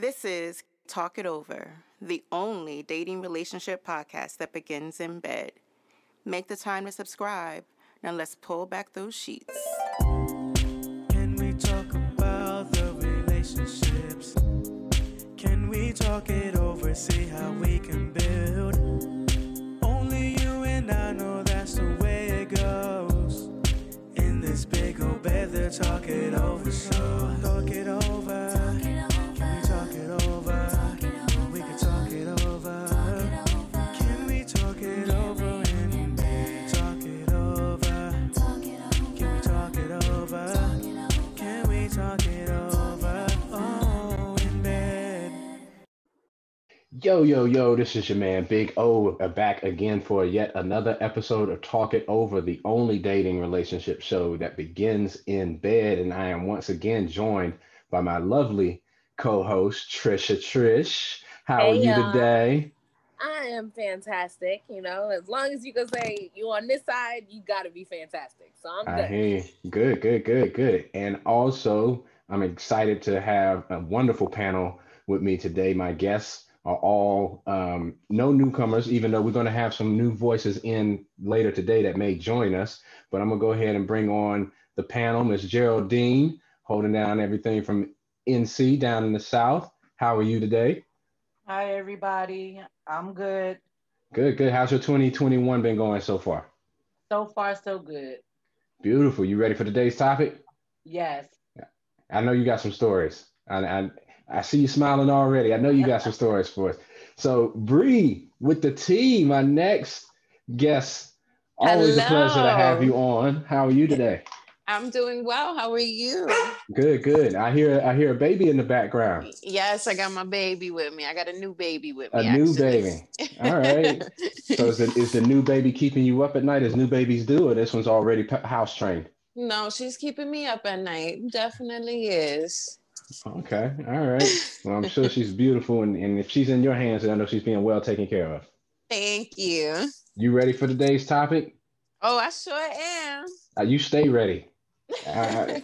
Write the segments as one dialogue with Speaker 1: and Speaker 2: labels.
Speaker 1: This is Talk It Over, the only dating relationship podcast that begins in bed. Make the time to subscribe. Now let's pull back those sheets.
Speaker 2: Can we talk about the relationships? Can we talk it over, see how we can build? Only you and I know that's the way it goes. In this big old bed, they talk it over, so
Speaker 3: Yo, yo, yo, this is your man Big O back again for yet another episode of Talk It Over, the only dating relationship show that begins in bed. And I am once again joined by my lovely co host, Trisha Trish. How are
Speaker 4: Hey,
Speaker 3: you
Speaker 4: y'all.
Speaker 3: today?
Speaker 4: I am fantastic. You know, as long as you can say you on this side, you got to be fantastic. So I'm
Speaker 3: I
Speaker 4: good.
Speaker 3: hear you. Good, good, good, good. And also, I'm excited to have a wonderful panel with me today. My guests are all um, no newcomers, even though we're going to have some new voices in later today that may join us. But I'm going to go ahead and bring on the panel. Ms. Geraldine, holding down everything from NC down in the South. How are you today?
Speaker 5: Hi, everybody. I'm good.
Speaker 3: Good, good. How's your 2021 been going so far?
Speaker 5: So far, so good.
Speaker 3: Beautiful. You ready for today's topic?
Speaker 5: Yes.
Speaker 3: I know you got some stories. I, I, I see you smiling already. I know you got some stories for us. So, Bree with the T, my next guest. Always a pleasure to have you on. How are you today?
Speaker 6: I'm doing well. How are you?
Speaker 3: Good, good. I hear I hear a baby in the background.
Speaker 6: Yes, I got my baby with me. I got a new baby with me.
Speaker 3: A
Speaker 6: me.
Speaker 3: new
Speaker 6: actually.
Speaker 3: baby. All right. So is the, is the new baby keeping you up at night as new babies do, or this one's already house trained?
Speaker 6: no, she's keeping me up at night. Definitely is.
Speaker 3: Okay. All right. Well, I'm sure she's beautiful, and, and if she's in your hands, then I know she's being well taken care of.
Speaker 6: Thank you.
Speaker 3: You ready for today's topic?
Speaker 6: Oh, I sure am.
Speaker 3: Uh, you stay ready. Uh,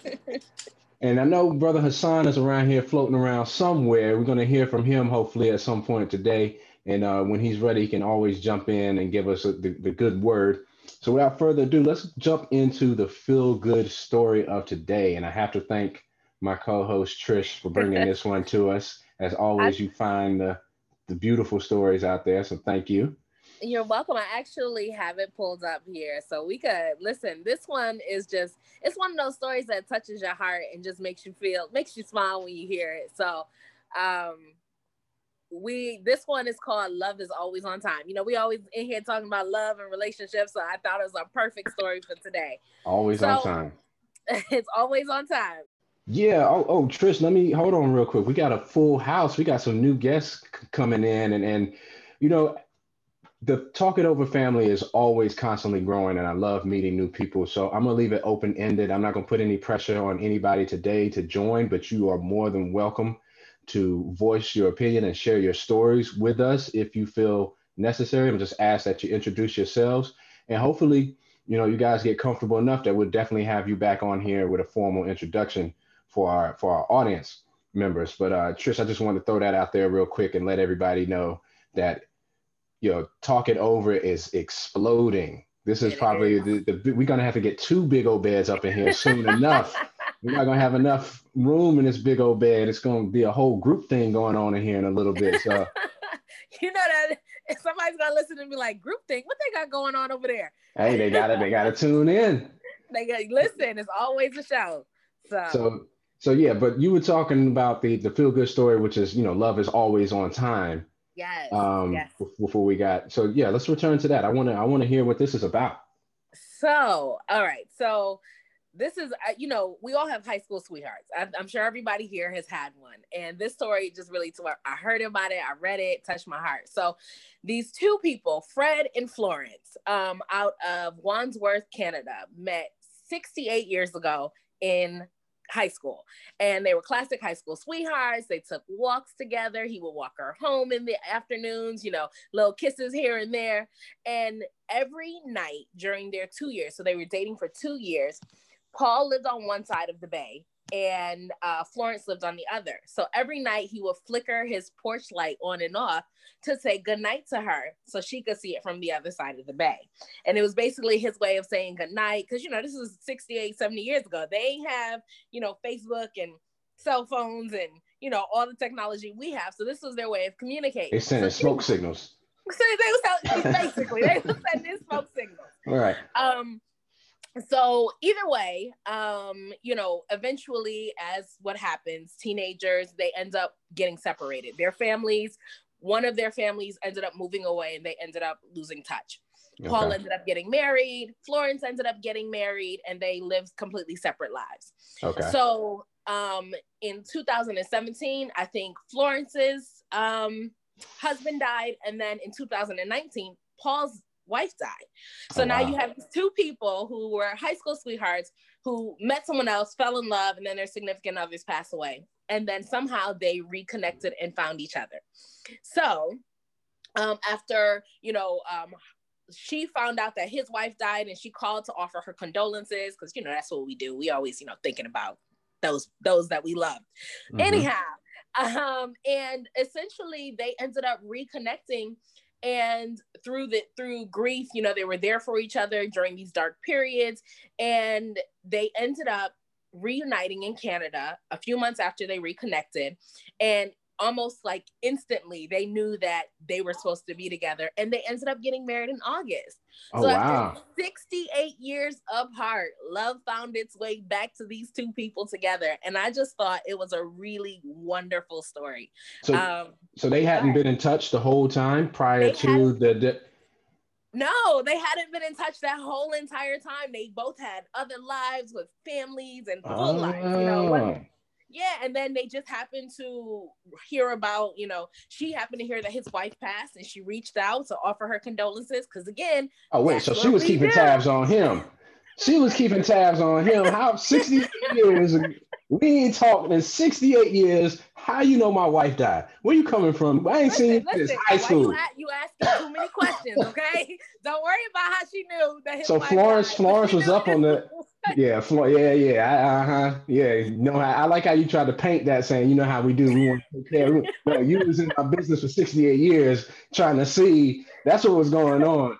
Speaker 3: and I know Brother Hassan is around here floating around somewhere. We're going to hear from him hopefully at some point today. And uh, when he's ready, he can always jump in and give us a, the, the good word. So without further ado, let's jump into the feel good story of today. And I have to thank my co host Trish for bringing this one to us. As always, you find the, the beautiful stories out there. So thank you.
Speaker 4: You're welcome. I actually have it pulled up here. So we could listen. This one is just, it's one of those stories that touches your heart and just makes you feel, makes you smile when you hear it. So, um, we this one is called love is always on time you know we always in here talking about love and relationships so i thought it was a perfect story for today
Speaker 3: Always on time.
Speaker 4: it's always on time
Speaker 3: Yeah. Oh, oh, Trish, let me hold on real quick. We got a full house. We got some new guests c- coming in, and and you know, the Talk It Over family is always constantly growing, and I love meeting new people. So I'm gonna leave it open ended. I'm not gonna put any pressure on anybody today to join, but you are more than welcome to voice your opinion and share your stories with us if you feel necessary. I'm just ask that you introduce yourselves, and hopefully, you know, you guys get comfortable enough that we'll definitely have you back on here with a formal introduction for our for our audience members. But uh, Trish, I just wanted to throw that out there real quick and let everybody know that you know, talk it over is exploding. This is probably the, the we're gonna have to get two big old beds up in here soon enough. We're not gonna have enough room in this big old bed. It's gonna be a whole group thing going on in here in a little bit. So
Speaker 4: you know that if somebody's gonna listen and be like group thing, what they got going on over there
Speaker 3: hey, they gotta they gotta tune in.
Speaker 4: they got listen it's always a show so,
Speaker 3: So so yeah, but you were talking about the the feel good story, which is you know love is always on time.
Speaker 4: yes
Speaker 3: Um,
Speaker 4: yes
Speaker 3: before we got so yeah, let's return to that. I want to I want to hear what this is about.
Speaker 4: so all right so this is uh, you know we all have high school sweethearts I'm, I'm sure everybody here has had one and this story just really to i heard about it i read it touched my heart so these two people fred and florence um, out of wandsworth canada met 68 years ago in high school and they were classic high school sweethearts. They took walks together. He would walk her home in the afternoons you know little kisses here and there. And every night during their two years so they were dating for two years paul lived on one side of the bay and uh, Florence lived on the other. So every night he would flicker his porch light on and off to say goodnight to her so she could see it from the other side of the bay. And it was basically his way of saying goodnight because, you know, this is 68, 70 years ago. They have, you know, Facebook and cell phones and, you know, all the technology we have. So this was their way of communicating.
Speaker 3: They sending
Speaker 4: so
Speaker 3: smoke signals.
Speaker 4: So they was basically they was sending smoke signals.
Speaker 3: All right.
Speaker 4: Um, so either way, um, you know, eventually, as what happens, teenagers they end up getting separated. Their families, one of their families ended up moving away, and they ended up losing touch. Paul ended up getting married. Florence ended up getting married, and they lived completely separate lives.
Speaker 3: Okay.
Speaker 4: So um, in 2017, I think Florence's um, husband died, and then in 2019, Paul's wife died. So
Speaker 3: Oh,
Speaker 4: now
Speaker 3: wow.
Speaker 4: you have these two people who were high school sweethearts who met someone else, fell in love, and then their significant others passed away. And then somehow they reconnected and found each other. So um, after, you know, um, she found out that his wife died and she called to offer her condolences because, you know, that's what we do. We always, you know, thinking about those those that we love.
Speaker 3: Mhm.
Speaker 4: Anyhow, um, and essentially they ended up reconnecting and through the through grief you know they were there for each other during these dark periods and they ended up reuniting in canada a few months after they reconnected and almost like instantly they knew that they were supposed to be together and they ended up getting married in august
Speaker 3: Oh
Speaker 4: so
Speaker 3: wow.
Speaker 4: after 68 years apart, love found its way back to these two people together. And I just thought it was a really wonderful story.
Speaker 3: So
Speaker 4: Um,
Speaker 3: so they hadn't been in touch the whole time prior to the, the
Speaker 4: no, they hadn't been in touch that whole entire time. They both had other lives with families and full lives, you know.
Speaker 3: Oh.
Speaker 4: Yeah, and then they just happened to hear about, you know, she happened to hear that his wife passed and she reached out to offer her condolences. Cause again,
Speaker 3: Oh wait, so she was keeping
Speaker 4: do.
Speaker 3: tabs on him. She was keeping tabs on him. How 68 years? We ain't talking in 68 years. How you know my wife died? Where you coming from? I ain't seen you
Speaker 4: Listen, listen,
Speaker 3: high school.
Speaker 4: You, you asking too many questions, okay? Don't worry about how she knew that his
Speaker 3: So
Speaker 4: wife
Speaker 3: Florence-
Speaker 4: died.
Speaker 3: Florence was up on
Speaker 4: his-
Speaker 3: Yeah, Flo- yeah, yeah, uh huh, yeah. No, I, I like how you tried to paint that, saying you know how we do. We want to take care. No, you was in our business for 68 years, trying to see. That's what was going on.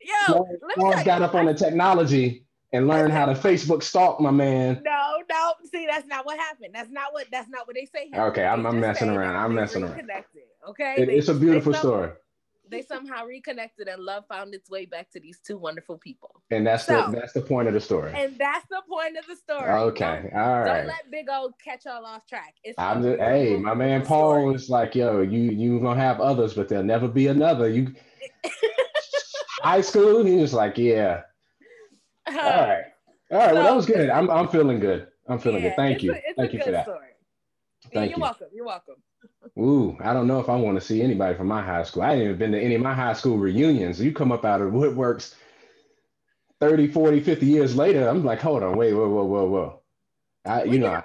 Speaker 4: Yo,
Speaker 3: Florence,
Speaker 4: let me
Speaker 3: Florence
Speaker 4: tell
Speaker 3: got
Speaker 4: you,
Speaker 3: up on the technology and learned how to Facebook stalk my man.
Speaker 4: No, no. See, that's not what happened. That's not what. That's not what they say. happened.
Speaker 3: Okay, I'm- I'm messing around. I'm messing around.
Speaker 4: Okay,
Speaker 3: It- it's a beautiful story,
Speaker 4: They somehow reconnected, and love found its way back to these two wonderful people.
Speaker 3: and that's
Speaker 4: So-
Speaker 3: the that's the point of the story.
Speaker 4: And that's the point of the story.
Speaker 3: Okay,
Speaker 4: Don't,
Speaker 3: all
Speaker 4: don't let Big O catch y'all off track. It's
Speaker 3: I'm just, hey, my man Paul
Speaker 4: story.
Speaker 3: is like, yo, you you gonna have others, but there'll never be another. You high school, he was like, yeah. Uh, all right, all right. Well, that was good. I'm I'm feeling good. I'm feeling
Speaker 4: Yeah,
Speaker 3: good. Thank you.
Speaker 4: A, it's
Speaker 3: Thank
Speaker 4: a
Speaker 3: you
Speaker 4: good
Speaker 3: for that.
Speaker 4: story.
Speaker 3: Thank
Speaker 4: You're
Speaker 3: you.
Speaker 4: welcome. You're welcome.
Speaker 3: Ooh, I don't know if I want to see anybody from my high school. I ain't even been to any of my high school reunions. You come up out of the woodworks 30, 40, 50 years later. I'm like, hold on, wait, whoa, whoa, whoa, whoa. I, you
Speaker 4: Well,
Speaker 3: know,
Speaker 4: yeah.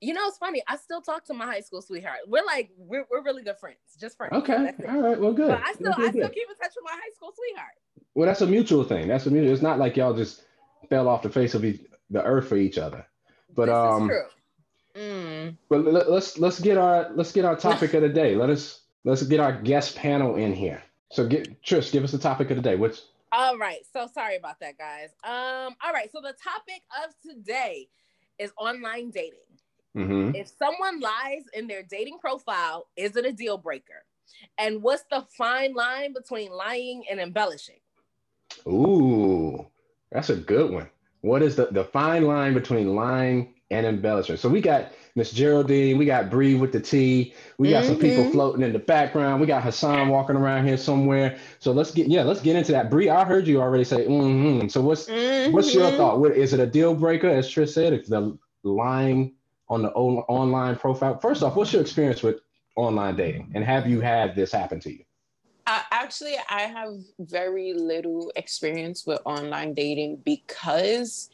Speaker 4: You know, it's funny. I still talk to my high school sweetheart. We're like, we're, we're really good friends, just friends.
Speaker 3: okay, all right, well, good.
Speaker 4: But I still, I still keep in touch with my high school sweetheart.
Speaker 3: Well, that's a mutual thing. That's a mutual. It's not like y'all just fell off the face of each, the earth for each other. But
Speaker 4: this
Speaker 3: um.
Speaker 6: Mm.
Speaker 3: but let, let's let's get our let's get our topic of the day. Let us let's get our guest panel in here. So get Trish, give us the topic of the day. What's
Speaker 4: All right. So sorry about that, guys. Um. All right. So the topic of today is online dating.
Speaker 3: mm-hmm.
Speaker 4: If someone lies in their dating profile, is it a deal breaker? And what's the fine line between lying and embellishing?
Speaker 3: Ooh, that's a good one. What is the, the fine line between lying and embellishment? So we got Miss Geraldine, we got Bree with the T, we got some people
Speaker 6: Mhm.
Speaker 3: floating in the background, we got Hassan walking around here somewhere. So let's get yeah, let's get into that. Bree, I heard you already say mm-hmm. So what's what's your
Speaker 6: Mhm.
Speaker 3: thought? What is it a deal breaker, as Trish said, if the lying on the on- online profile? First off, what's your experience with online dating, and have you had this happen to you?
Speaker 6: Uh, actually, I have very little experience with online dating because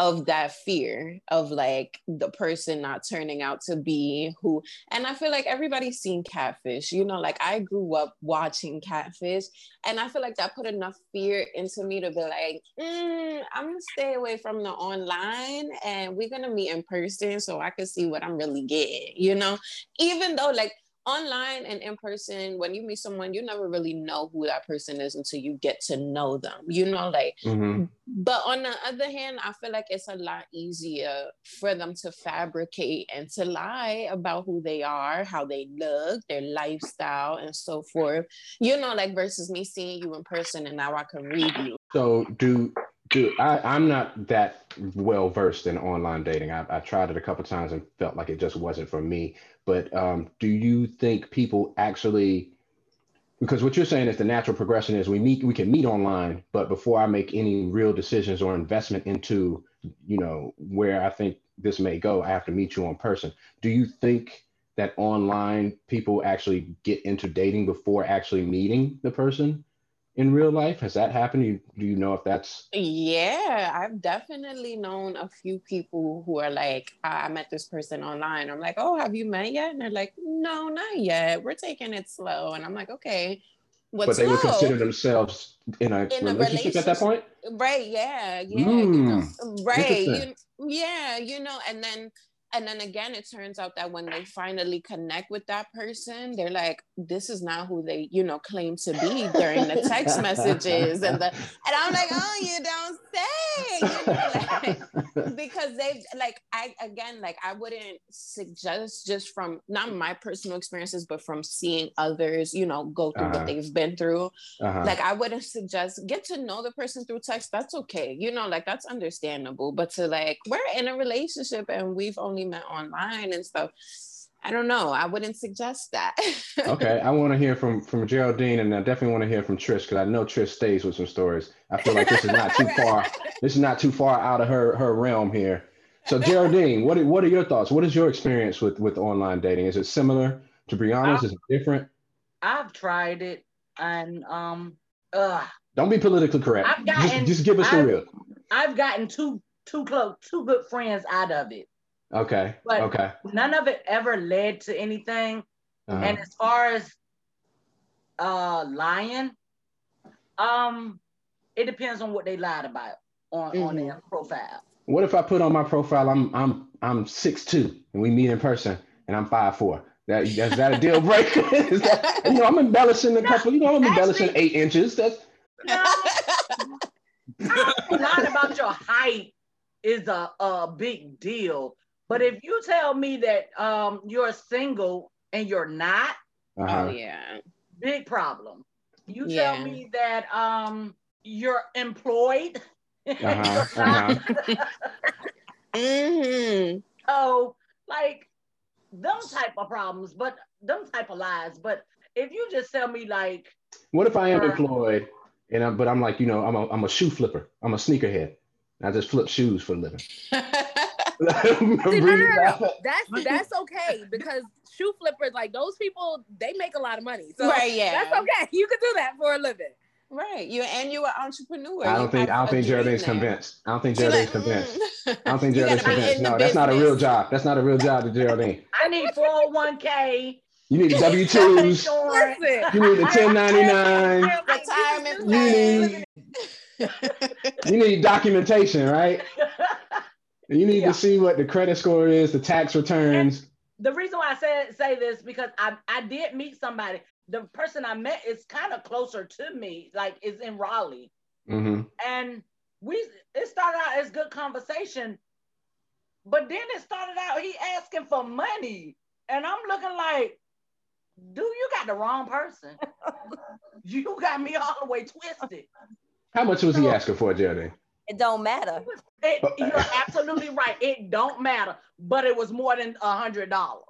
Speaker 6: of that fear of like the person not turning out to be who and i feel like everybody's seen catfish you know like i grew up watching catfish and i feel like that put enough fear into me to be like mm, i'm gonna stay away from the online and we're gonna meet in person so i can see what i'm really getting you know? Even though like online and in person when you meet someone you never really know who that person is until you get to know them you know like
Speaker 3: Mhm.
Speaker 6: but on the other hand i feel like it's a lot easier for them to fabricate and to lie about who they are how they look their lifestyle and so forth you know like versus me seeing you in person and now i can read you
Speaker 3: So do do I, I'm not that well versed in online dating. I, I tried it a couple times and felt like it just wasn't for me. But um, do you think people actually because what you're saying is the natural progression is we meet we can meet online, but before I make any real decisions or investment into, you know, where I think this may go, I have to meet you in person. Do you think that online people actually get into dating before actually meeting the person in real life? Has that happened? Do you, do you know if that's
Speaker 6: Yeah, I've definitely known a few people who are like, I met this person online. I'm like, oh, have you met yet? And they're like, no, not yet. We're taking it slow. And I'm like, okay, what's
Speaker 3: but they would
Speaker 6: slow?
Speaker 3: consider themselves in a,
Speaker 6: In a
Speaker 3: relationship, at that point?
Speaker 6: Right, yeah, yeah.
Speaker 3: Mm,
Speaker 6: right. You, yeah, you know, and then and then again it turns out that when they finally connect with that person, they're like, this is not who they, you know, claim to be during the text messages and the and I'm like, oh, you don't say, you know, like, because they've like I again like I wouldn't suggest just from not my personal experiences, but from seeing others, you know, go through
Speaker 3: Uh-huh.
Speaker 6: what they've been through
Speaker 3: Uh-huh.
Speaker 6: like I wouldn't suggest get to know the person through text. That's okay, you know, like that's understandable. But to like we're in a relationship and we've only met online and stuff. I don't know. I wouldn't suggest that.
Speaker 3: okay, I want to hear from from Geraldine, and I definitely want to hear from Trish because I know Trish stays with some stories. I feel like this is not too far. This is not too far out of her her realm here. So Geraldine, what are, what are your thoughts? What is your experience with with online dating? Is it similar to Brianna's? Is it different?
Speaker 5: I've tried it and um uh
Speaker 3: Don't be politically correct.
Speaker 5: I've gotten-
Speaker 3: just, just give us the
Speaker 5: I've-
Speaker 3: real.
Speaker 5: I've gotten two two close two good friends out of it.
Speaker 3: Okay.
Speaker 5: but-
Speaker 3: okay.
Speaker 5: None of it ever led to anything.
Speaker 3: Uh-huh.
Speaker 5: And as far as uh lying, um, it depends on what they lied about on, on
Speaker 6: Mhm.
Speaker 5: their profile.
Speaker 3: What if I put on my profile I'm I'm I'm six two and we meet in person and I'm five four? That is that a deal breaker? Is that, you know, I'm embellishing a couple. You know, I'm embellishing
Speaker 5: actually-
Speaker 3: eight inches. That's
Speaker 5: No, lying about your height is a, a big deal. But if you tell me that um you're single and you're not,
Speaker 3: uh-huh.
Speaker 6: oh yeah.
Speaker 5: big problem. You
Speaker 6: Yeah.
Speaker 5: tell me that um you're employed.
Speaker 3: Uh-huh, uh-huh.
Speaker 6: hmm
Speaker 5: So like them type of problems, but them type of lies. But if you just tell me like
Speaker 3: What if I am
Speaker 5: Sure.
Speaker 3: employed and I'm, but I'm like, you know, I'm a, I'm a shoe flipper. I'm a sneakerhead. I just flip shoes for a living.
Speaker 4: See, no, no, no, no. That's that's okay because shoe flippers, like those people, they make a lot of money. So
Speaker 6: right, yeah.
Speaker 4: that's okay. You can do that for a living.
Speaker 6: Right. You and you're an entrepreneur.
Speaker 3: I don't think I
Speaker 6: have
Speaker 3: don't think
Speaker 6: dream
Speaker 3: Geraldine's convinced. I don't think
Speaker 6: She
Speaker 3: Geraldine's
Speaker 6: like,
Speaker 3: convinced.
Speaker 6: mm.
Speaker 3: I don't think
Speaker 6: You
Speaker 3: Geraldine's
Speaker 6: gotta be
Speaker 3: convinced. No, that's not a real job. That's not a real job to Geraldine.
Speaker 5: I need 401k.
Speaker 3: You need a W
Speaker 5: health
Speaker 3: twos. You need a 1099.
Speaker 6: Retirement
Speaker 3: You need you need documentation, right? You need
Speaker 5: Yeah.
Speaker 3: to see what the credit score is, the tax returns.
Speaker 5: the reason why I say say this because I I did meet somebody. The person I met is kind of closer to me, like is in Raleigh,
Speaker 3: hmm
Speaker 5: and we it started out as good conversation, but then it started out he asking for money, and I'm looking like, dude, you got the wrong person. you got me all the way twisted.
Speaker 3: How much was he asking for, Geraldine?
Speaker 7: It don't matter.
Speaker 5: It, you're absolutely right. It don't matter, but it was more than a hundred dollars.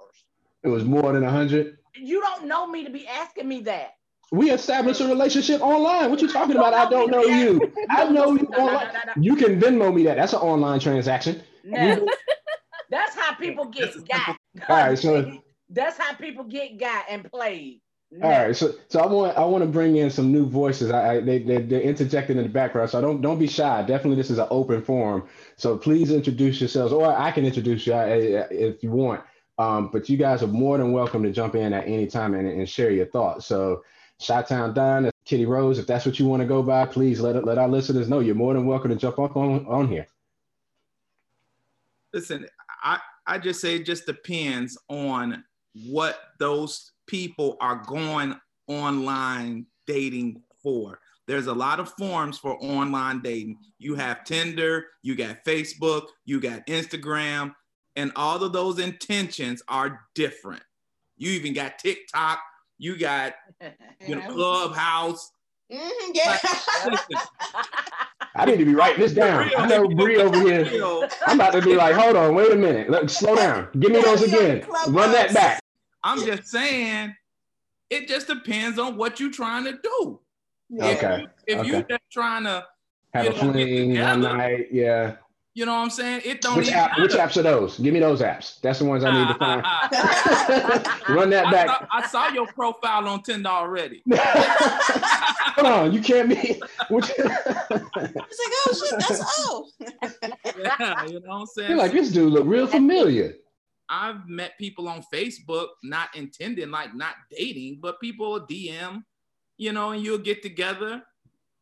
Speaker 3: It was more than a hundred.
Speaker 5: You don't know me to be asking me that.
Speaker 3: We established a relationship online. What you talking about? I don't know you. I know you
Speaker 5: No, no,
Speaker 3: online.
Speaker 5: no, no,
Speaker 3: You can Venmo me that. That's an online transaction.
Speaker 5: no. No. That's how people get got.
Speaker 3: All right, so-
Speaker 5: That's how people get got and played.
Speaker 3: All right, so so I want I want to bring in some new voices. I, I they, they they're interjecting in the background, so don't don't be shy. Definitely, this is an open forum. So please introduce yourselves, or I can introduce you uh, if you want. Um, but you guys are more than welcome to jump in at any time and, and share your thoughts. So, Chi-Town Don, Kitty Rose, if that's what you want to go by, please let it, let our listeners know. You're more than welcome to jump up on on here.
Speaker 7: Listen, I I just say it just depends on what those people are going online dating for. There's a lot of forms for online dating. You have Tinder, you got Facebook, you got Instagram, and all of those intentions are different. You even got TikTok, you got you know, Clubhouse.
Speaker 6: Mhm, yeah.
Speaker 7: Listen,
Speaker 3: I need to be writing this down. I know Bree over here. I'm about to be like, hold on, wait a minute. Look, slow down. Give me those again. Run that back.
Speaker 7: I'm just saying, it just depends on what you're trying to do.
Speaker 3: Okay.
Speaker 7: If
Speaker 3: Okay.
Speaker 7: you're just trying to,
Speaker 3: Have a
Speaker 7: You
Speaker 3: fling one night. Yeah.
Speaker 7: you know what I'm saying? It don't
Speaker 3: Which
Speaker 7: even
Speaker 3: app? Which apps are those? Give me those apps. That's the ones I need to find. Run that
Speaker 7: I,
Speaker 3: back.
Speaker 7: saw, I saw your profile on Tinder already.
Speaker 3: Hold on, you can't be. Which,
Speaker 6: It's like, oh shit, that's oh.
Speaker 7: Yeah, you know what I'm saying?
Speaker 3: you're like this dude look real familiar.
Speaker 7: I've met people on Facebook, not intending like not dating, but people DM, you know, and you'll get together.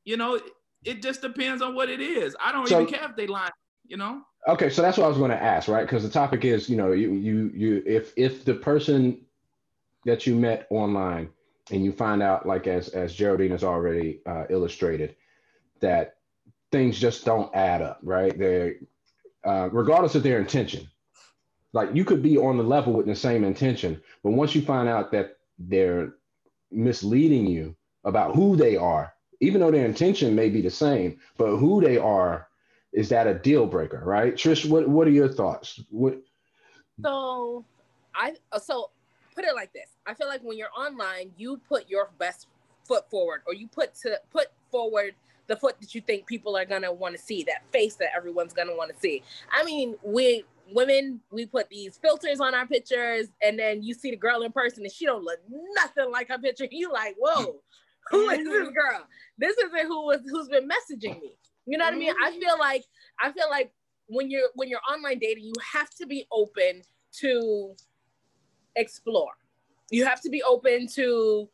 Speaker 7: You know, it, just depends on what it is. I don't
Speaker 3: So-
Speaker 7: even care if they lie, you know.
Speaker 3: Okay, so that's what I was going to ask, right? Because the topic is, you know, you you you if if the person that you met online and you find out, like as as Geraldine has already uh, illustrated, that things just don't add up, right? They're uh, regardless of their intention. Like you could be on the level with the same intention, but once you find out that they're misleading you about who they are, even though their intention may be the same, but who they are is that a deal breaker, right? Trish, what what are your thoughts? What
Speaker 4: So I so put it like this. I feel like when you're online, you put your best foot forward or you put to put forward the foot that you think people are gonna want to see, that face that everyone's gonna want to see. I mean, we women, we put these filters on our pictures, and then you see the girl in person and she don't look nothing like her picture. You like, whoa, who is this mm-hmm. girl? This isn't who was who's been messaging me. You know what I mean? I mm-hmm. feel like I feel like when you're when you're online dating, you have to be open to explore. You have to be open to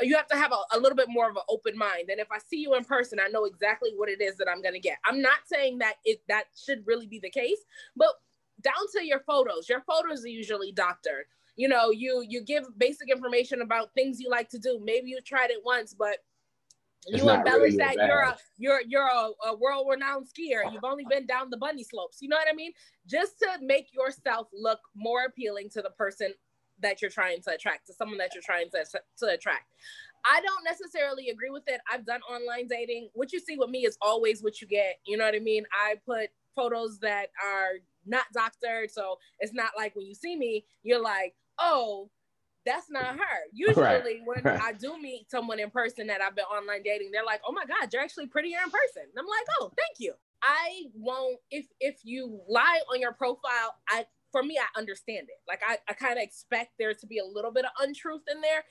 Speaker 4: you have to have a, a little bit more of an open mind. And if I see you in person, I know exactly what it is that I'm gonna get. I'm not saying that it that should really be the case, but down to your photos. Your photos are usually doctored. You know, you you give basic information about things you like to do. Maybe you tried it once, but
Speaker 3: It's
Speaker 4: you embellish
Speaker 3: really
Speaker 4: that
Speaker 3: your
Speaker 4: you're a you're you're a, a world-renowned skier. You've only been down the bunny slopes. You know what I mean? Just to make yourself look more appealing to the person that you're trying to attract, to someone that you're trying to, to attract. I don't necessarily agree with it. I've done online dating. What you see with me is always what you get. You know what I mean? I put photos that are not doctored. So it's not like when you see me, you're like, oh, that's not her. Usually,
Speaker 3: Right,
Speaker 4: when
Speaker 3: right.
Speaker 4: I do meet someone in person that I've been online dating, they're like, "Oh my God, you're actually prettier in person." And I'm like, "Oh, thank you." I won't if if you lie on your profile. I for me, I understand it. Like I, I kind of expect there to be a little bit of untruth in there,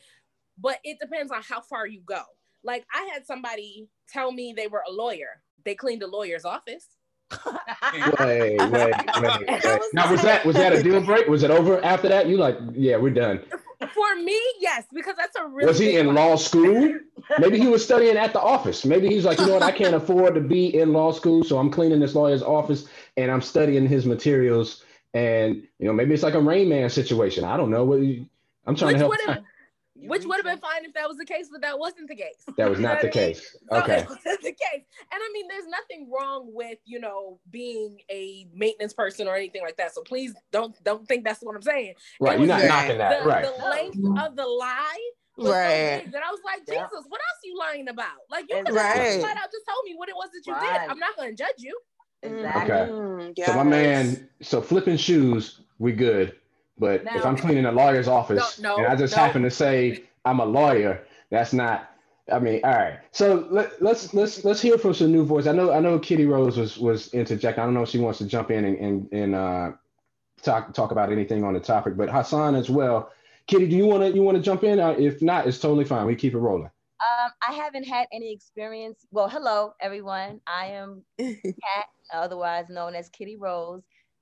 Speaker 4: but it depends on how far you go. Like I had somebody tell me they were a lawyer. They cleaned a lawyer's office.
Speaker 3: wait, wait, wait, wait. Now was that was that a deal break? Was it over after that? You like, yeah, we're done.
Speaker 4: For me, yes, because that's a really
Speaker 3: Was he in
Speaker 4: one.
Speaker 3: law school? Maybe he was studying at the office. Maybe he's like, you know what, I can't afford to be in law school, so I'm cleaning this lawyer's office and I'm studying his materials. And you know, maybe it's like a Rain Man situation. I don't know. What you- I'm trying
Speaker 4: Which
Speaker 3: to help.
Speaker 4: have which would have been fine if that was the case, but that wasn't the case.
Speaker 3: That was
Speaker 4: You know
Speaker 3: not the
Speaker 4: what mean?
Speaker 3: case.
Speaker 4: So
Speaker 3: Okay.
Speaker 4: it wasn't the case. And I mean, there's nothing wrong with, you know, being a maintenance person or anything like that. So please don't don't think that's what I'm saying.
Speaker 3: Right. You're not
Speaker 6: the-
Speaker 3: knocking that.
Speaker 4: the,
Speaker 3: Right.
Speaker 4: the length mm-hmm. of the lie was so
Speaker 6: Right.
Speaker 4: big that I was like,
Speaker 5: Yeah.
Speaker 4: Jesus, what else you lying about? Like you could
Speaker 6: Right.
Speaker 4: have flat out just told me what it was that you
Speaker 5: Right.
Speaker 4: did. I'm not gonna judge you.
Speaker 5: Exactly.
Speaker 3: Okay.
Speaker 6: Mm,
Speaker 3: So my man, so flipping shoes, we good. But if I'm cleaning a lawyer's office
Speaker 4: No, no,
Speaker 3: and I just
Speaker 4: no.
Speaker 3: happen to say I'm a lawyer, that's not. I mean, all right. So let, let's let's let's hear from some new voice. I know I know Kitty Rose was was interjecting. I don't know if she wants to jump in and and, and uh, talk talk about anything on the topic, but Hassan as well. Kitty, do you want to you want to jump in? Uh, if not, it's totally fine. We keep it rolling.
Speaker 8: Um, I haven't had any experience. Well, hello everyone. I am Kat, otherwise known as Kitty Rose,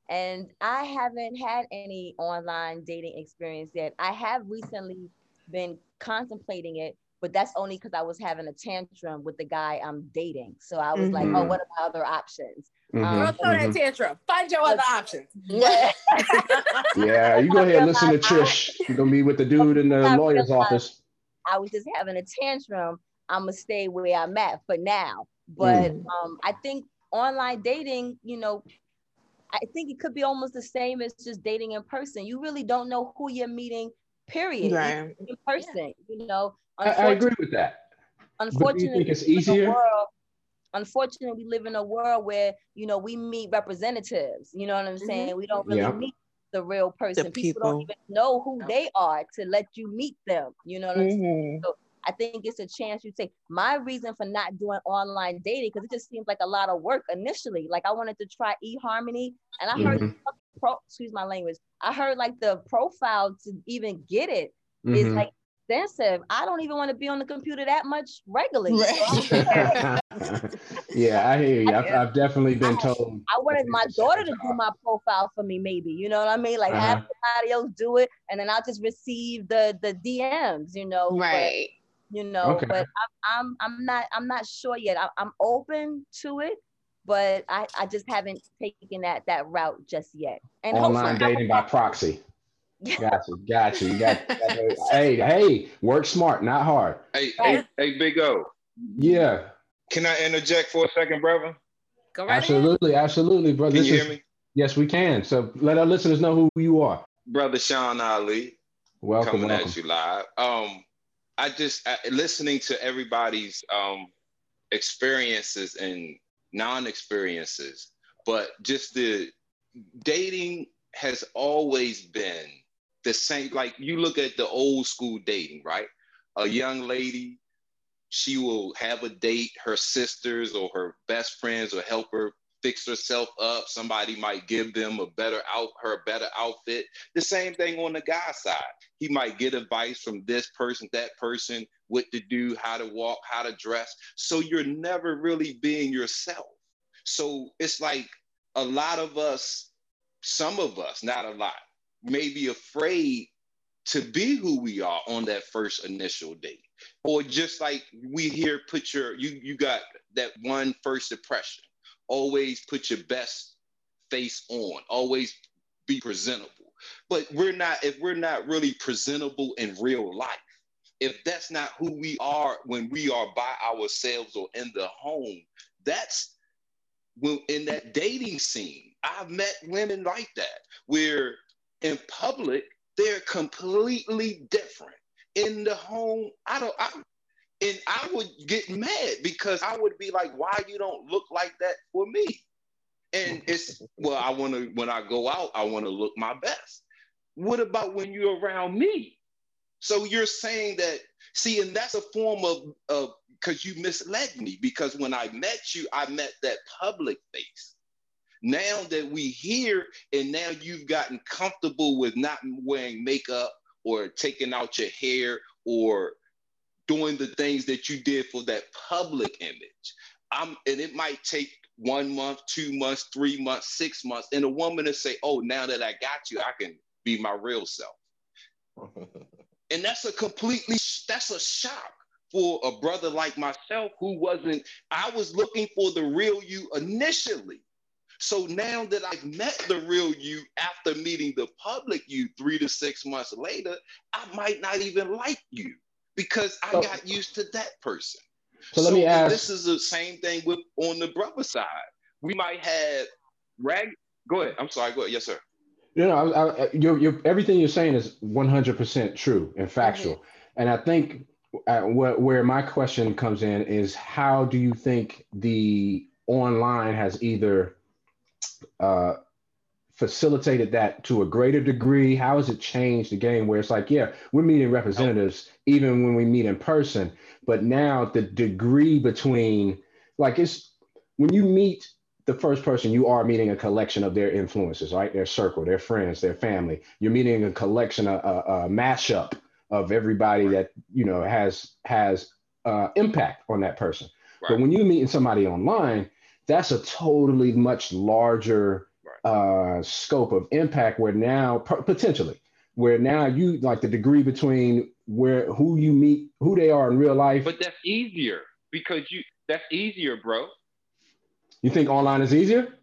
Speaker 8: and I haven't had any online dating experience yet. I have recently been contemplating it, but that's only because I was having a tantrum with the guy I'm dating. So I was like, oh,
Speaker 3: Mhm.
Speaker 8: what are my other options?
Speaker 3: Mhm,
Speaker 8: Um,
Speaker 4: Girl, throw that
Speaker 3: mhm.
Speaker 4: tantrum. Find your other options.
Speaker 8: Yeah.
Speaker 3: Yeah, you go ahead and listen to Trish. You're gonna be with the dude in the lawyer's office.
Speaker 8: I was just having a tantrum. I'm gonna stay where I'm at for now. But um, I think online dating, you know, I think it could be almost the same as just dating in person. You really don't know who you're meeting, period.
Speaker 6: Right.
Speaker 8: In person, you know.
Speaker 3: I, I agree with that. But do you
Speaker 8: Unfortunately,
Speaker 3: think it's
Speaker 8: we live in a
Speaker 3: easier?
Speaker 8: world- unfortunately, we live in a world where you know we meet representatives. You know what I'm saying? We don't really
Speaker 3: Yeah.
Speaker 8: meet the real person. people. don't even know who they are to let you meet them. You know what I'm saying?
Speaker 6: Mhm.
Speaker 8: I think it's a chance you take. My reason for not doing online dating because it just seems like a lot of work initially. Like I wanted to try eHarmony, and I heard
Speaker 3: Mhm.
Speaker 8: pro, excuse my language. I heard like the profile to even get it is
Speaker 3: Mhm.
Speaker 8: like expensive. I don't even want to be on the computer that much regularly.
Speaker 6: Right.
Speaker 3: yeah, I hear you. I've,
Speaker 8: I-
Speaker 3: I've definitely been
Speaker 8: I-
Speaker 3: told.
Speaker 8: I wanted my daughter to do my profile for me, maybe. You know what I mean? Like have
Speaker 3: Uh-huh.
Speaker 8: somebody else do it, and then I'll just receive the the DMs. You know, but-
Speaker 6: Right.
Speaker 8: you know
Speaker 3: Okay.
Speaker 8: but I'm, I'm i'm not i'm not sure yet I, i'm open to it but I, I just haven't taken that that route just yet and
Speaker 3: Online
Speaker 8: hopefully
Speaker 3: dating by proxy. Gotcha, gotcha. You got, hey, hey, work smart, not hard.
Speaker 9: Hey, hey, hey, Big O.
Speaker 3: Yeah,
Speaker 9: Can I interject for a second, brother?
Speaker 4: Go right ahead.
Speaker 3: absolutely, absolutely, brother.
Speaker 9: Can
Speaker 3: This
Speaker 9: you
Speaker 3: is-
Speaker 9: hear me?
Speaker 3: Yes, we can. So let our listeners know who you are.
Speaker 9: Brother Sean Ali,
Speaker 3: Welcome,
Speaker 9: coming
Speaker 3: welcome.
Speaker 9: at you live. Um, I just I, listening to everybody's um experiences and non-experiences, but just the dating has always been the same. Like you look at the old school dating, right? A young lady, she will have a date, her sisters or her best friends will help her fix herself up. Somebody might give them a better out her better outfit. The same thing on the guy side. He might get advice from this person, that person, what to do, how to walk, how to dress. So you're never really being yourself. So it's like a lot of us, some of us, not a lot, may be afraid to be who we are on that first initial date. Or just like we hear, put your, you, you got that one first impression. Always put your best face on, always be presentable. But we're not, if we're not really presentable in real life, if that's not who we are when we are by ourselves or in the home, that's when in that dating scene. I've met women like that where in public they're completely different. In the home, I don't. I, and I would get mad because I would be like, "Why you don't look like that for me?" And it's well, I want to when I go out, I want to look my best. What about when you're around me? So you're saying that, see, and that's a form of of because you misled me because when I met you, I met that public face. Now that we here and now you've gotten comfortable with not wearing makeup or taking out your hair or doing the things that you did for that public image. I'm and it might take one month, two months, three months, six months, and a woman to say, "Oh, now that I got you, I can be my real self." and that's a completely that's a shock for a brother like myself who wasn't. I was looking for the real you initially. So now that I've met the real you after meeting the public you three to six months later, I might not even like you because I
Speaker 3: So-
Speaker 9: got used to that person.
Speaker 3: So let me ask-
Speaker 9: This is the same thing with on the brother side. We might have rag. Go ahead. I'm sorry. Go ahead. Yes, sir.
Speaker 3: You know, I, I, you're, you're, everything you're saying is 100% true and factual. And I think uh, where, where my question comes in is how do you think the online has either uh, facilitated that to a greater degree? How has it changed the game where it's like, yeah, we're meeting representatives even when we meet in person, but now the degree between, like, it's when you meet the first person you are meeting a collection of their influences, right? Their circle, their friends, their family. You're meeting a collection, a, a, a mashup of everybody that you know has has uh, impact on that person. But when you're meeting somebody online, that's a totally much larger uh, scope of impact. Where now potentially, where now you like the degree between where who you meet, who they are in real life.
Speaker 9: But that's easier because you that's easier, bro.
Speaker 3: You think online is easier?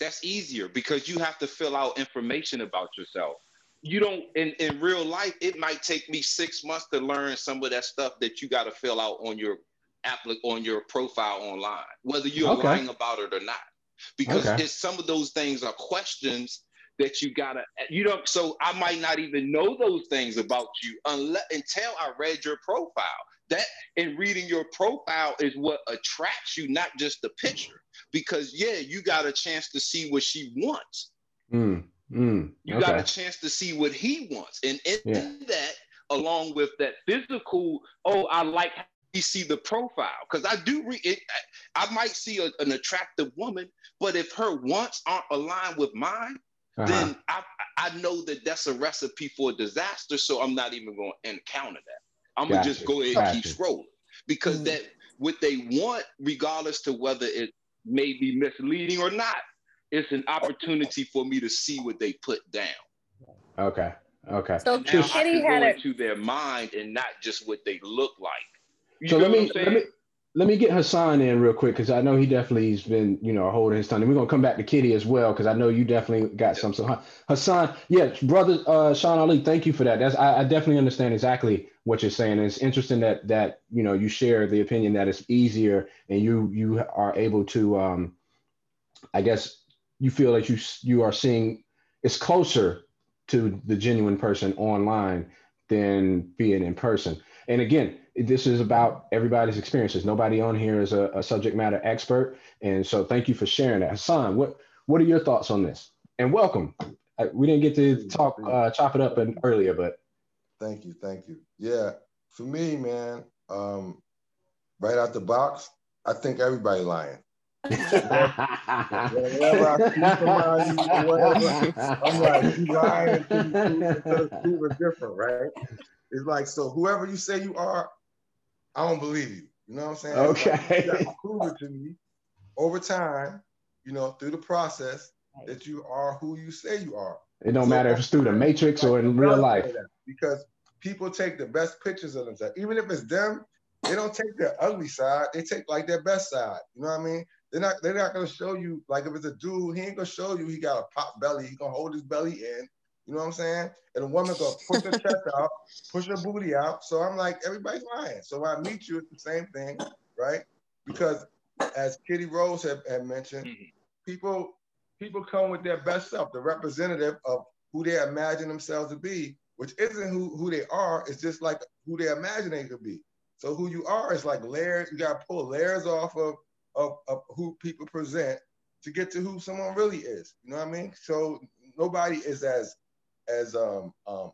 Speaker 9: That's easier because you have to fill out information about yourself. You don't in, in real life, it might take me six months to learn some of that stuff that you got to fill out on your applic on your profile online, whether you're
Speaker 3: Okay.
Speaker 9: lying about it or not. Because
Speaker 3: Okay.
Speaker 9: it's some of those things are questions that you gotta you don't so I might not even know those things about you unless until I read your profile. That in reading your profile is what attracts you, not just the picture. Because yeah, you got a chance to see what she wants.
Speaker 3: Mm, mm,
Speaker 9: You got a chance to see what he wants. And in
Speaker 3: Yeah.
Speaker 9: that, along with that physical, oh, I like see the profile. Because I do read it, I, I might see a- an attractive woman, but if her wants aren't aligned with mine,
Speaker 3: Uh-huh.
Speaker 9: then I, I know that that's a recipe for disaster. So I'm not even going to encounter that. I'm gonna just go ahead and keep scrolling because
Speaker 6: Mhm.
Speaker 9: that what they want, regardless to whether it may be misleading or not, it's an opportunity for me to see what they put down.
Speaker 3: Okay. Okay.
Speaker 4: So
Speaker 9: Now I
Speaker 4: Kitty
Speaker 9: can
Speaker 4: had
Speaker 9: go
Speaker 4: a
Speaker 9: into their mind and not just what they look like.
Speaker 3: So let me let me let me get Hassan in real quick because I know he definitely's been you know holding his tongue. And we're gonna come back to Kitty as well because I know you definitely got some. So Hassan, yeah, brother uh, Sean Ali, thank you for that. That's I, I definitely understand exactly what you're saying. And it's interesting that that you know you share the opinion that it's easier and you you are able to um, I guess you feel that you you are seeing it's closer to the genuine person online than being in person. And again, this is about everybody's experiences. Nobody on here is a, a subject matter expert, and so thank you for sharing that. Hassan, what what are your thoughts on this? And welcome. I, we didn't get to talk uh, chop it up in, earlier, but
Speaker 10: Thank you, thank you. Yeah, for me, man, um, right out the box, I think everybody lying. Whenever I somebody, whatever, I'm like, you lying until you prove, until different, right? It's like, so whoever you say you are, I don't believe you. You know what I'm saying? It's like,
Speaker 3: Okay.
Speaker 10: you prove it to me over time, you know, through the process that you are who you say you are.
Speaker 3: it don't matter if it's through the matrix or in real life.
Speaker 10: Because people take the best pictures of themselves. Even if it's them, they don't take their ugly side. They take like their best side. You know what I mean? They're not they're not gonna show you like if it's a dude, he ain't gonna show you he got a pop belly, he gonna hold his belly in. You know what I'm saying? And a woman gonna push her chest out, push her booty out. So I'm like, everybody's lying. So when I meet you, it's the same thing, right? Because as Kitty Rose had, had mentioned, mm-hmm. people people come with their best self, the representative of who they imagine themselves to be, which isn't who, who they are, it's just like who they imagine they could be. So who you are is like layers, you gotta pull layers off of, of, of who people present to get to who someone really is. You know what I mean? So nobody is as as um um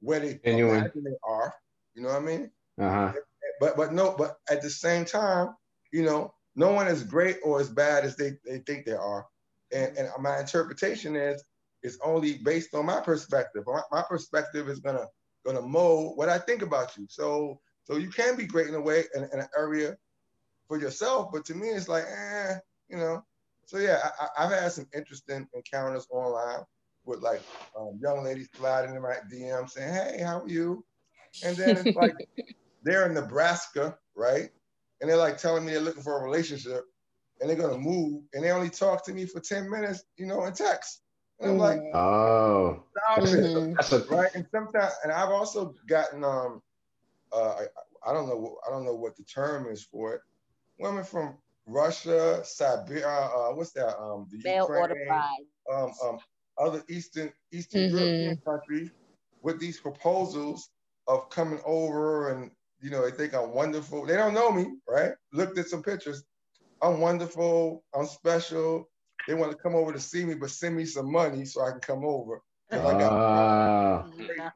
Speaker 10: where they
Speaker 3: Genuine.
Speaker 10: they are. You know what I mean?
Speaker 3: Uh-huh.
Speaker 10: But but no, but at the same time, you know, no one is great or as bad as they, they think they are. And and my interpretation is it's only based on my perspective. My, my perspective is gonna gonna mold what I think about you. So so you can be great in a way in, in an area for yourself, but to me it's like, eh, you know. So yeah, I- I've had some interesting encounters online with like um, young ladies sliding in my DM saying, "Hey, how are you?" And then it's like they're in Nebraska, right? And they're like telling me they're looking for a relationship, and they're gonna move, and they only talk to me for ten minutes, you know, in text. And I'm like,
Speaker 3: Oh,
Speaker 10: stop it, right? And sometimes, and I've also gotten, um, uh, I, I don't know, I don't know what the term is for it. Women from Russia, Siberia, uh, what's that? Um, the
Speaker 8: Mail order
Speaker 10: Ukraine, um, um, other Eastern Eastern
Speaker 6: Mhm.
Speaker 10: European countries with these proposals of coming over and you know they think I'm wonderful. They don't know me, right? Looked at some pictures. I'm wonderful. I'm special. They want to come over to see me, but send me some money so I can come over. I got-
Speaker 3: Ah,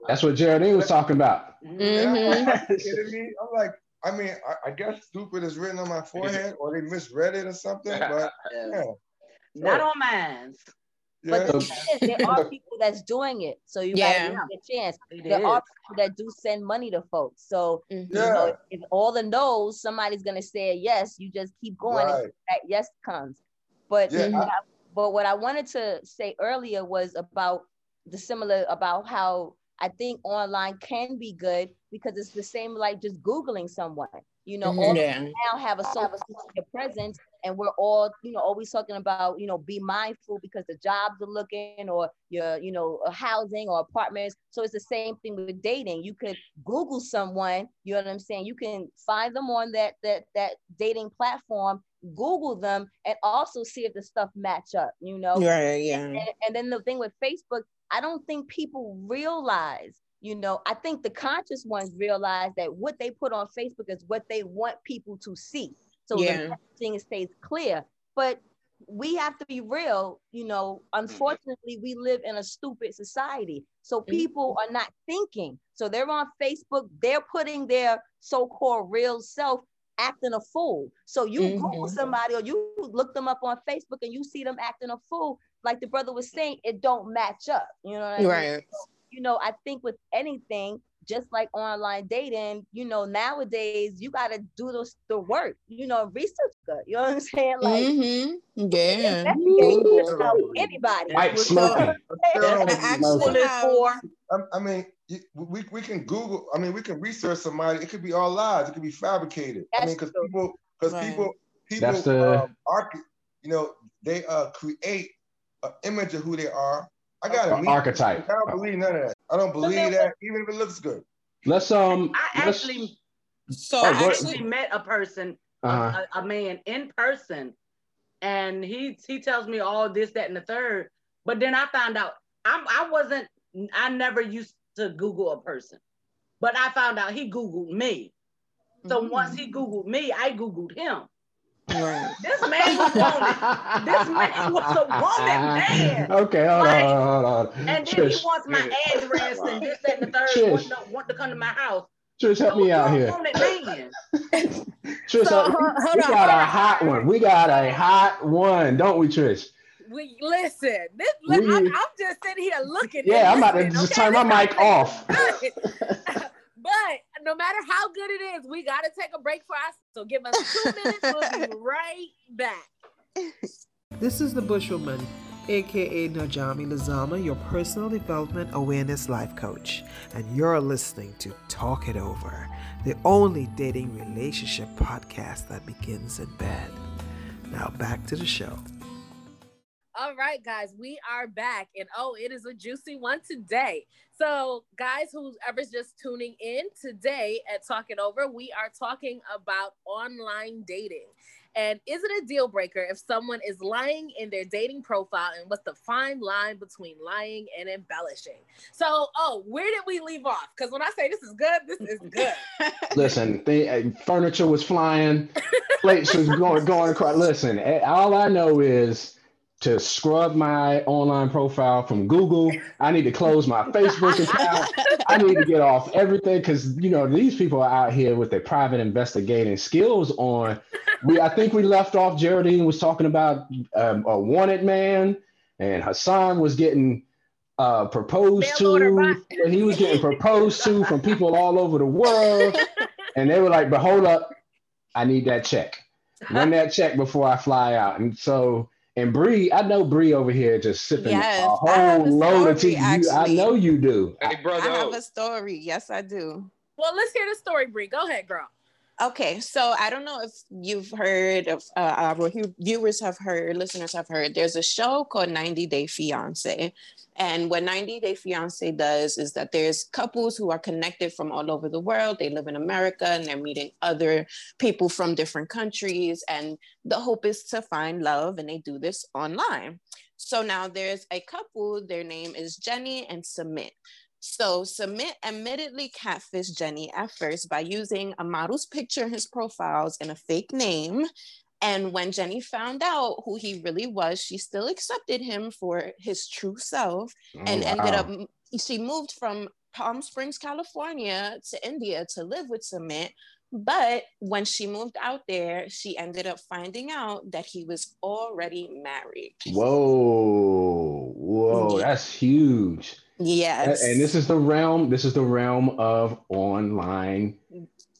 Speaker 3: that's what Geraldine was talking about.
Speaker 10: And I'm
Speaker 6: Mhm.
Speaker 10: like, kidding me? I'm like, I mean, I, I guess stupid is written on my forehead, or they misread it or something. But yeah,
Speaker 5: Not on mine.
Speaker 8: But
Speaker 10: yeah.
Speaker 8: the thing is, there are people that's doing it, so you
Speaker 6: Yeah.
Speaker 8: gotta give it a chance.
Speaker 5: It
Speaker 8: there are people that do send money to folks, so
Speaker 6: Mhm.
Speaker 8: you know, if, if all the no's, somebody's gonna say yes. You just keep going
Speaker 10: Right.
Speaker 8: until that yes comes. But
Speaker 10: Yeah,
Speaker 8: what I, but what I wanted to say earlier was about the similar about how I think online can be good because it's the same like just googling someone. You know, all
Speaker 6: Yeah.
Speaker 8: now have a social media presence and we're all you know always talking about you know be mindful because the jobs are looking or your you know uh, housing or apartments so it's the same thing with dating you could google someone you know what i'm saying you can find them on that that that dating platform google them and also see if the stuff match up you know
Speaker 6: Right, yeah.
Speaker 8: and, and then the thing with Facebook, I don't think people realize, you know, I think the conscious ones realize that what they put on Facebook is what they want people to see. So
Speaker 6: Yeah.
Speaker 8: the thing stays clear. But we have to be real, you know, unfortunately, we live in a stupid society. So people are not thinking. So they're on Facebook, they're putting their so-called real self acting a fool. So you Google
Speaker 6: Mhm.
Speaker 8: somebody or you look them up on Facebook and you see them acting a fool, like the brother was saying, it don't match up. You know what I mean?
Speaker 6: Right.
Speaker 8: So, you know, I think with anything, just like online dating, you know, nowadays you gotta do those the work, you know, research good. You know what I'm saying? Like
Speaker 6: Mm-hmm. Yeah.
Speaker 8: investigate about anybody.
Speaker 3: Mike smoking.
Speaker 6: I actually have,
Speaker 10: I, I mean, we, we can Google. I mean, we can research somebody. It could be all lies. It could be fabricated. I mean, because people, because
Speaker 6: Right.
Speaker 10: people, people,
Speaker 3: That's the-
Speaker 10: um, arch, you know, they uh create an image of who they are. I gotta
Speaker 3: An archetype.
Speaker 10: I don't believe none of that. I don't believe
Speaker 5: then
Speaker 10: that, even if it looks good.
Speaker 3: Let's um.
Speaker 5: I
Speaker 3: let's-
Speaker 5: actually,
Speaker 6: so
Speaker 3: Oh,
Speaker 5: I
Speaker 3: go ahead.
Speaker 5: actually
Speaker 6: actually,
Speaker 5: met a person, a-
Speaker 3: Uh-huh.
Speaker 5: a, a man in person, and he he tells me all this, that, and the third. But then I found out I'm I wasn't I never used to Google a person, but I found out he Googled me. So
Speaker 6: Mm.
Speaker 5: once he Googled me, I Googled him.
Speaker 6: Right.
Speaker 5: This man was wanted. This man was a wanted man.
Speaker 3: Okay, hold
Speaker 5: Like,
Speaker 3: on, hold on.
Speaker 5: And then
Speaker 3: Trish,
Speaker 5: he wants my address and this, that, and the third.
Speaker 3: Trish.
Speaker 5: Want to, want to come to my house.
Speaker 3: Trish, help me out here. Trish,
Speaker 4: So,
Speaker 3: uh,
Speaker 4: hold-
Speaker 3: we
Speaker 4: on,
Speaker 3: got
Speaker 4: hold
Speaker 3: a
Speaker 4: on.
Speaker 3: hot one. We got a hot one, don't we, Trish?
Speaker 4: We listen. This
Speaker 3: We-
Speaker 4: I'm, I'm just sitting here looking.
Speaker 3: Yeah, I'm about to just
Speaker 4: okay?
Speaker 3: turn my mic off.
Speaker 4: conversation is good. but no matter how good it is, we got to take a break for us. So give us two minutes. We'll be right back.
Speaker 2: This is the Bushwoman, aka Najami Lazama, your personal development awareness life coach, and you're listening to Talk It Over, the only dating relationship podcast that begins in bed. Now back to the show.
Speaker 4: All right, guys, we are back, and oh, it is a juicy one today. So, guys, whoever's just tuning in today at Talk It Over, we are talking about online dating. And is it a deal breaker if someone is lying in their dating profile? And what's the fine line between lying and embellishing? So, oh, where did we leave off? Because when I say this is good, this is good.
Speaker 3: Listen, the, uh, furniture was flying, plates was going going across. Listen, eh, all I know is to scrub my online profile from Google. I need to close my Facebook account. I need to get off everything because you know these people are out here with their private investigating skills on. We I think we left off. Geraldine was talking about um, a wanted man, and Hassan was getting uh, proposed
Speaker 4: order
Speaker 3: to. He was getting proposed to from people all over the world, and they were like, "But hold up, I need that check. Run that check before I fly out." And so. And Bree, I know Bree over here just sipping
Speaker 6: Yes,
Speaker 3: a
Speaker 6: I have
Speaker 3: whole
Speaker 6: a
Speaker 3: load of tea. You, I know you do.
Speaker 9: Hey, brother.
Speaker 6: I have a story. Yes, I do.
Speaker 4: well, let's hear the story, Bree. Go ahead, girl.
Speaker 6: Okay, so I don't know if you've heard of uh, our viewers have heard, listeners have heard. There's a show called 90 Day Fiance, and what 90 Day Fiance does is that there's couples who are connected from all over the world. They live in America and they're meeting other people from different countries, and the hope is to find love, and they do this online. So now there's a couple. Their name is Jenny and Sumit. So Sumit admittedly catfished Jenny at first by using a model's picture in his profiles and a fake name. And when Jenny found out who he really was, she still accepted him for his true self oh, and
Speaker 3: Oh,
Speaker 6: ended up, she moved from Palm Springs, California to India to live with Sumit, But when she moved out there, she ended up finding out that he was already married.
Speaker 3: Whoa, whoa, that's huge.
Speaker 6: Yes.
Speaker 3: And this is the realm. This is the realm of online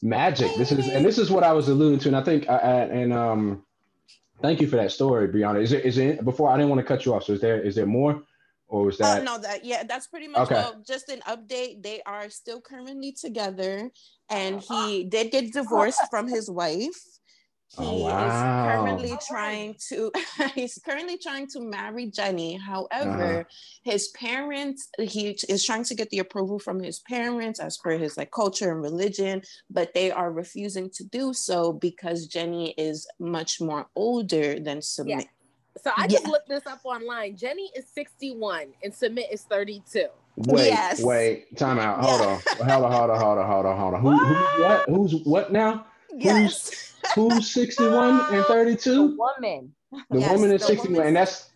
Speaker 3: magic. This is, and this is what I was alluding to. And I think, I, I, and um, thank you for that story, Brianna. Is it? Is it? Before I didn't want to cut you off. So is there? Is there more, or was
Speaker 6: Uh,
Speaker 3: that?
Speaker 6: no, that yeah, that's pretty much
Speaker 3: Okay.
Speaker 6: well, just an update. They are still currently together, and he did get divorced from his wife. Oh, he
Speaker 3: Oh,
Speaker 6: is
Speaker 3: wow.
Speaker 6: currently trying to he's currently trying to marry Jenny. However, uh-huh. his parents he is trying to get the approval from his parents as per his like culture and religion, but they are refusing to do so because Jenny is much more older than Sumit.
Speaker 4: So I just
Speaker 6: Yeah.
Speaker 4: looked this up online. Jenny is 61 and Sumit is 32.
Speaker 3: Wait,
Speaker 6: Yes.
Speaker 3: wait, time out. Hold
Speaker 6: Yeah.
Speaker 3: on. Hold on, hold on, hold on, hold on, hold on. Who, who what? Who's what now?
Speaker 6: Yes.
Speaker 3: Who's 61 and 32?
Speaker 8: Woman.
Speaker 3: The
Speaker 6: Yes,
Speaker 3: woman is
Speaker 6: the
Speaker 3: 61,
Speaker 6: woman-
Speaker 3: and that's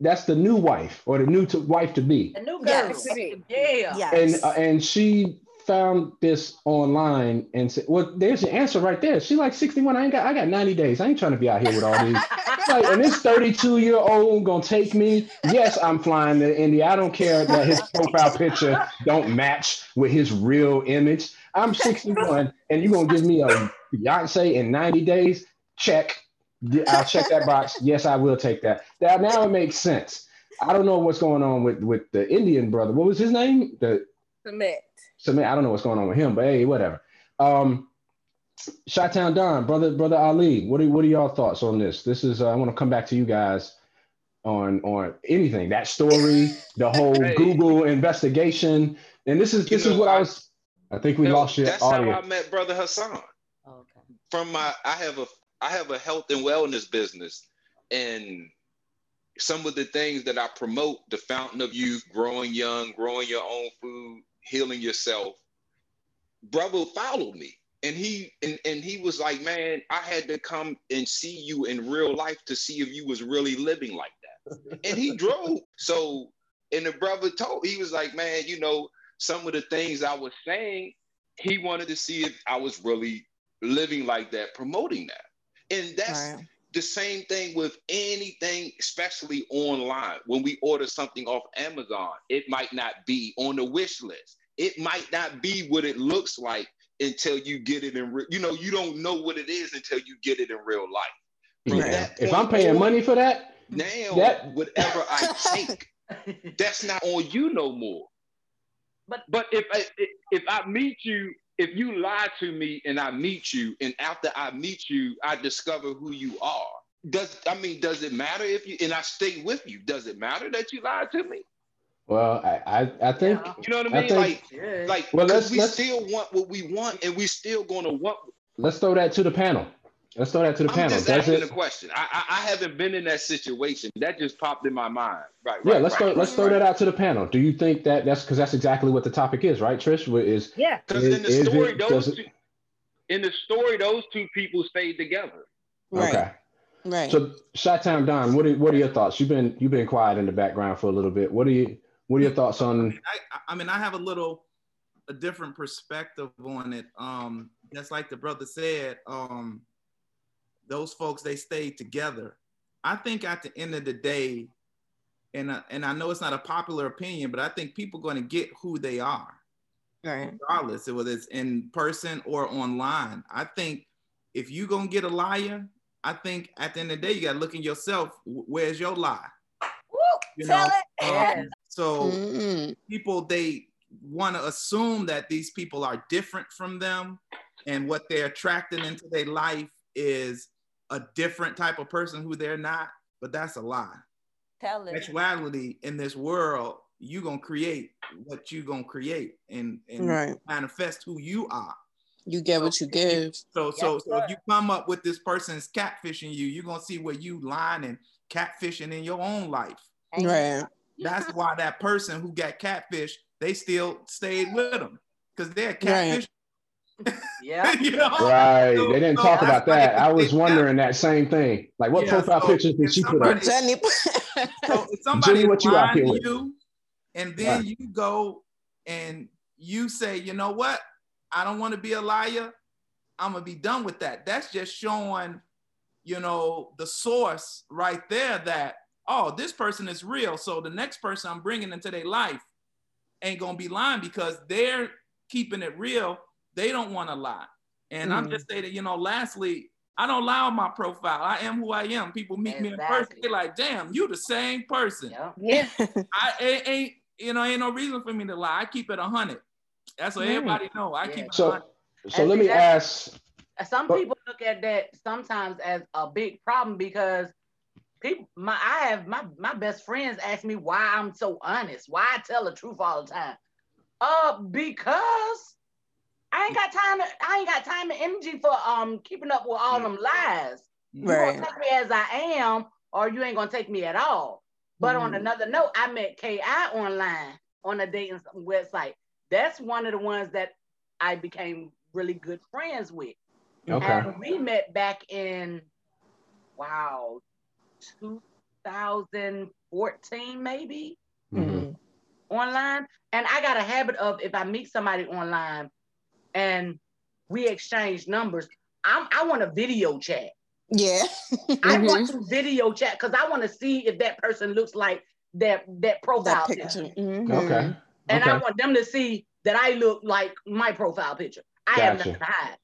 Speaker 3: that's the new wife or the new to, wife to be.
Speaker 5: The new girl.
Speaker 6: Yes.
Speaker 5: Yeah.
Speaker 6: Yes.
Speaker 3: And uh, and she found this online and said, "Well, there's your answer right there." She like 61. I ain't got I got 90 days. I ain't trying to be out here with all these. like, and this 32 year old gonna take me. Yes, I'm flying to India. I don't care that his profile picture don't match with his real image. I'm 61, and you're gonna give me a Beyonce in 90 days? Check. I'll check that box. Yes, I will take that. That now it makes sense. I don't know what's going on with with the Indian brother. What was his name? The
Speaker 4: Sumit.
Speaker 3: Sumit. I don't know what's going on with him, but hey, whatever. Um, Shottown Don, brother, brother Ali. What are what are y'all thoughts on this? This is uh, I want to come back to you guys on on anything that story, the whole
Speaker 9: Hey.
Speaker 3: Google investigation, and this is
Speaker 9: You
Speaker 3: this is
Speaker 9: know,
Speaker 3: what I
Speaker 9: I-
Speaker 3: was. I think we
Speaker 9: No,
Speaker 3: lost your
Speaker 9: That's how. I met Brother Hassan.
Speaker 8: Oh, okay.
Speaker 9: From my, I have a, I have a health and wellness business, and some of the things that I promote, the fountain of youth, growing young, growing your own food, healing yourself. Brother followed me, and he and, and he was like, man, I had to come and see you in real life to see if you was really living like that. and he drove. So, and the brother told, he was like, man, you know, some of the things I was saying, he wanted to see if I was really living like that, promoting that. And that's
Speaker 6: Right.
Speaker 9: the same thing with anything, especially online. When we order something off Amazon, it might not be on the wish list. It might not be what it looks like until you get it in real. You know, you don't know what it is until you get it in real life. From
Speaker 3: If I'm paying
Speaker 9: on,
Speaker 3: money for that,
Speaker 9: now,
Speaker 3: that-
Speaker 9: whatever I take, that's not on you no more.
Speaker 11: But but if I if I meet you, if you lie to me and I meet you,
Speaker 9: and after I meet you, I discover who you are. Does I mean, does it matter if you and I stay with you? Does it matter that you lied to me?
Speaker 3: well, I I, I think
Speaker 9: You know what I
Speaker 3: I
Speaker 9: mean?
Speaker 3: think-
Speaker 9: like,
Speaker 5: Yeah.
Speaker 9: like,
Speaker 3: Well,
Speaker 9: because
Speaker 3: let's-
Speaker 9: we
Speaker 3: let's-
Speaker 9: still want what we want, and we still gonna want.
Speaker 3: let's throw that to the panel. Let's throw that to the
Speaker 9: I'm
Speaker 3: panel.
Speaker 9: just
Speaker 3: Does
Speaker 9: asking
Speaker 3: it?
Speaker 9: a question. I, I I haven't been in that situation. That just popped in my mind. Right.
Speaker 3: Yeah,
Speaker 9: right,
Speaker 3: let's
Speaker 9: right,
Speaker 3: throw
Speaker 9: right,
Speaker 3: let's throw
Speaker 9: right.
Speaker 3: that out to the panel. Do you think that that's because that's exactly what the topic is, right, Trish? Is
Speaker 4: Yeah.
Speaker 11: because in the story,
Speaker 3: it-
Speaker 11: those
Speaker 3: it-
Speaker 11: two, in the story, those two people stayed together.
Speaker 6: Right.
Speaker 3: okay?
Speaker 6: Right.
Speaker 3: So, Shot Time Don, what are what are your thoughts? You've been you've been quiet in the background for a little bit. What are you what are your thoughts on?
Speaker 7: I, I mean, I have a little a different perspective on it. Um, just like the brother said, um, those folks they stayed together. I think at the end of the day, and uh, and I know it's not a popular opinion, but I think people going to get who they are,
Speaker 6: right.
Speaker 7: regardless whether it's in person or online. I think if you're gonna get a liar, I think at the end of the day you got to look in yourself. Where's your lie?
Speaker 8: Woo,
Speaker 7: You
Speaker 8: tell
Speaker 7: know,
Speaker 8: it.
Speaker 7: um, so
Speaker 6: Mm-mm.
Speaker 7: people they want to assume that these people are different from them and what they're attracting into their life is a different type of person who they're not but that's a lie
Speaker 8: Tell it.
Speaker 7: sexuality in this world you gonna create what you gonna create and, and
Speaker 6: Right.
Speaker 7: manifest who you are
Speaker 6: You get what you give.
Speaker 7: so so
Speaker 8: Yes,
Speaker 7: so if you come up with this person's catfishing you you're gonna see where you lying and catfishing in your own life
Speaker 6: Right.
Speaker 7: that's why that person who got catfish, they still stayed with them because they're
Speaker 6: Right.
Speaker 7: catfish.
Speaker 5: Yeah.
Speaker 7: you know?
Speaker 3: Right,
Speaker 7: So-
Speaker 3: they didn't
Speaker 7: so
Speaker 3: talk about that. I was wondering that same thing. Like, what
Speaker 7: Yeah,
Speaker 3: profile
Speaker 7: so
Speaker 3: pictures did
Speaker 7: if
Speaker 3: she put up?
Speaker 6: Jenny.
Speaker 7: So somebody
Speaker 3: Jenny, what you out here with?
Speaker 7: you, and then you go and you say, you know what? I don't want to be a liar. I'm gonna be done with that. That's just showing, you know, the source right there that oh, this person is real. So the next person I'm bringing into their life ain't gonna be lying because they're keeping it real. They don't want to lie. And I'm
Speaker 6: Mhm.
Speaker 7: just saying that, you know, lastly, I don't lie on my profile. I am who I am. People meet me in person, they're like, damn, you the same person.
Speaker 5: Yeah.
Speaker 4: Yeah.
Speaker 7: I it ain't, you know, ain't no reason for me to lie. I keep it a hundred. That's what
Speaker 6: Right.
Speaker 7: everybody know. I
Speaker 5: Yeah.
Speaker 7: keep it
Speaker 3: So,
Speaker 7: hundred.
Speaker 3: so
Speaker 5: And
Speaker 3: let me ask.
Speaker 5: Some
Speaker 3: But-
Speaker 5: people look at that sometimes as a big problem because people my I have my my best friends ask me why I'm so honest, why I tell the truth all the time. Uh because I ain't got time to, I ain't got time and energy for um keeping up with all them lies. You
Speaker 6: Right.
Speaker 5: gonna take me as I am, or you ain't gonna take me at all. But on
Speaker 6: Mhm.
Speaker 5: another note, I met KI online on a dating website. That's one of the ones that I became really good friends with.
Speaker 3: Okay.
Speaker 5: And we met back in, wow, 2014 maybe
Speaker 3: Mhm.
Speaker 5: online. And I got a habit of if I meet somebody online and we exchange numbers, I'm, I want a video chat.
Speaker 6: Yeah.
Speaker 5: I
Speaker 6: Mm-hmm.
Speaker 5: want to video chat because I want to see if that person looks like that that profile
Speaker 6: that
Speaker 5: picture.
Speaker 6: picture. Mhm.
Speaker 3: Okay.
Speaker 5: And
Speaker 3: okay.
Speaker 5: I want them to see that I look like my profile picture. I have
Speaker 3: Gotcha.
Speaker 5: nothing to hide.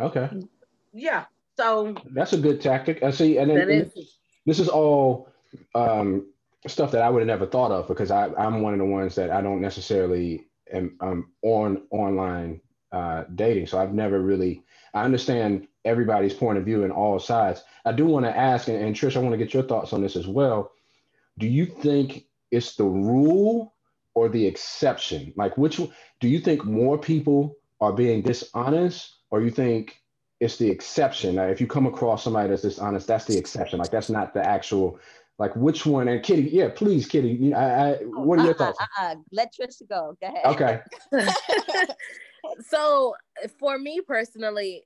Speaker 3: Okay.
Speaker 5: Yeah. So
Speaker 3: That's a good tactic. I see. And, then, and
Speaker 4: is.
Speaker 3: this is all um, stuff that I would have never thought of because I, I'm one of the ones that I don't necessarily am um, on online uh, dating. So I've never really, I understand everybody's point of view and all sides. I do want to ask, and, and Trish, I want to get your thoughts on this as well. Do you think it's the rule or the exception? Like, which do you think more people are being dishonest, or you think it's the exception? Like, if you come across somebody that's dishonest, that's the exception. Like, that's not the actual. Like, which one? And Kitty, yeah, please, Kitty. you- I, I, what are your
Speaker 8: Uh-uh,
Speaker 3: thoughts?
Speaker 8: uh-uh. Let Trish go. Go ahead.
Speaker 3: Okay.
Speaker 4: so for me personally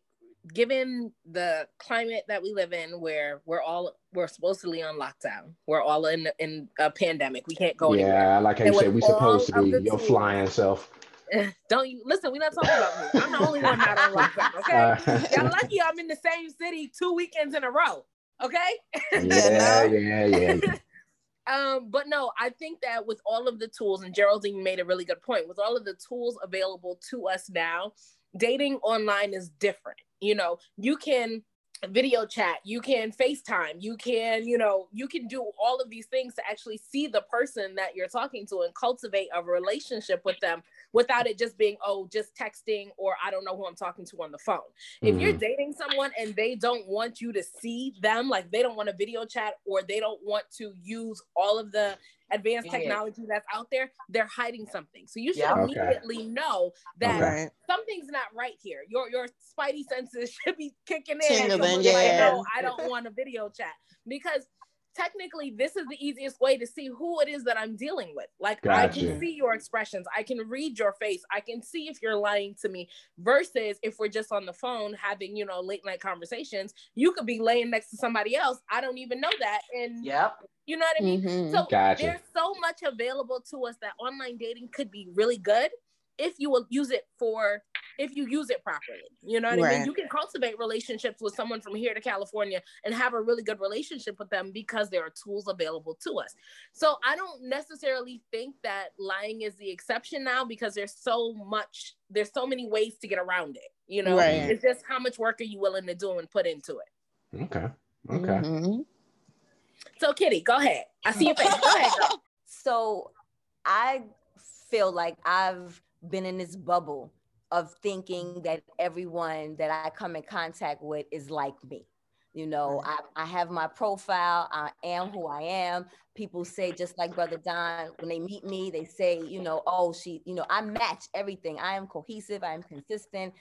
Speaker 4: given the climate that we live in where we're all we're supposedly on lockdown we're all in in a pandemic we can't go anywhere
Speaker 3: Yeah, I like how you said we supposed to be your
Speaker 4: tools-
Speaker 3: flying self.
Speaker 4: don't you listen we're not talking about me. I'm the only one not on lockdown okay? Y'all lucky i'm in the same city two weekends in a row okay?
Speaker 3: Yeah, yeah, yeah.
Speaker 4: Um, but no, I think that with all of the tools, and Geraldine made a really good point, with all of the tools available to us now, dating online is different. You know, you can video chat, you can FaceTime, you can, you know, you can do all of these things to actually see the person that you're talking to and cultivate a relationship with them without it just being, oh, just texting or I don't know who I'm talking to on the phone. If you're
Speaker 3: Mhm.
Speaker 4: dating someone and they don't want you to see them, like they don't want a video chat or they don't want to use all of the advanced
Speaker 5: Yeah.
Speaker 4: technology that's out there, they're hiding something. So you should
Speaker 5: Yeah.
Speaker 3: Okay.
Speaker 4: immediately know that
Speaker 3: Okay.
Speaker 4: Something's not right here. Your your spidey senses should be kicking in.
Speaker 6: Tingling,
Speaker 4: You're like,
Speaker 6: yeah.
Speaker 4: no, I don't want a video chat because technically this is the easiest way to see who it is that I'm dealing with. Like I can see your expressions, I can read your face, I can see if you're lying to me. Versus if we're just on the phone having you know late night conversations, you could be laying next to somebody else. I don't even know that, and
Speaker 5: yep.
Speaker 4: you know what I mean.
Speaker 6: Mhm.
Speaker 4: So
Speaker 3: Gotcha.
Speaker 4: there's so much available to us that online dating could be really good if you will use it for if you use it properly. You know what I mean? You can cultivate relationships with someone from here to California and have a really good relationship with them because there are tools available to us. So I don't necessarily think that lying is the exception now because there's so much there's so many ways to get around it. You know,
Speaker 6: Right.
Speaker 4: it's just how much work are you willing to do and put into it.
Speaker 3: Okay. Okay.
Speaker 6: Mhm.
Speaker 4: So Kitty, go ahead. I see your face. Go ahead, girl.
Speaker 8: So I feel like I've been in this bubble of thinking that everyone that I come in contact with is like me. You know, I, I have my profile, I am who I am. People say, just like Brother Don, when they meet me, they say, you know, oh, she, you know, I match everything. I am cohesive, I am consistent,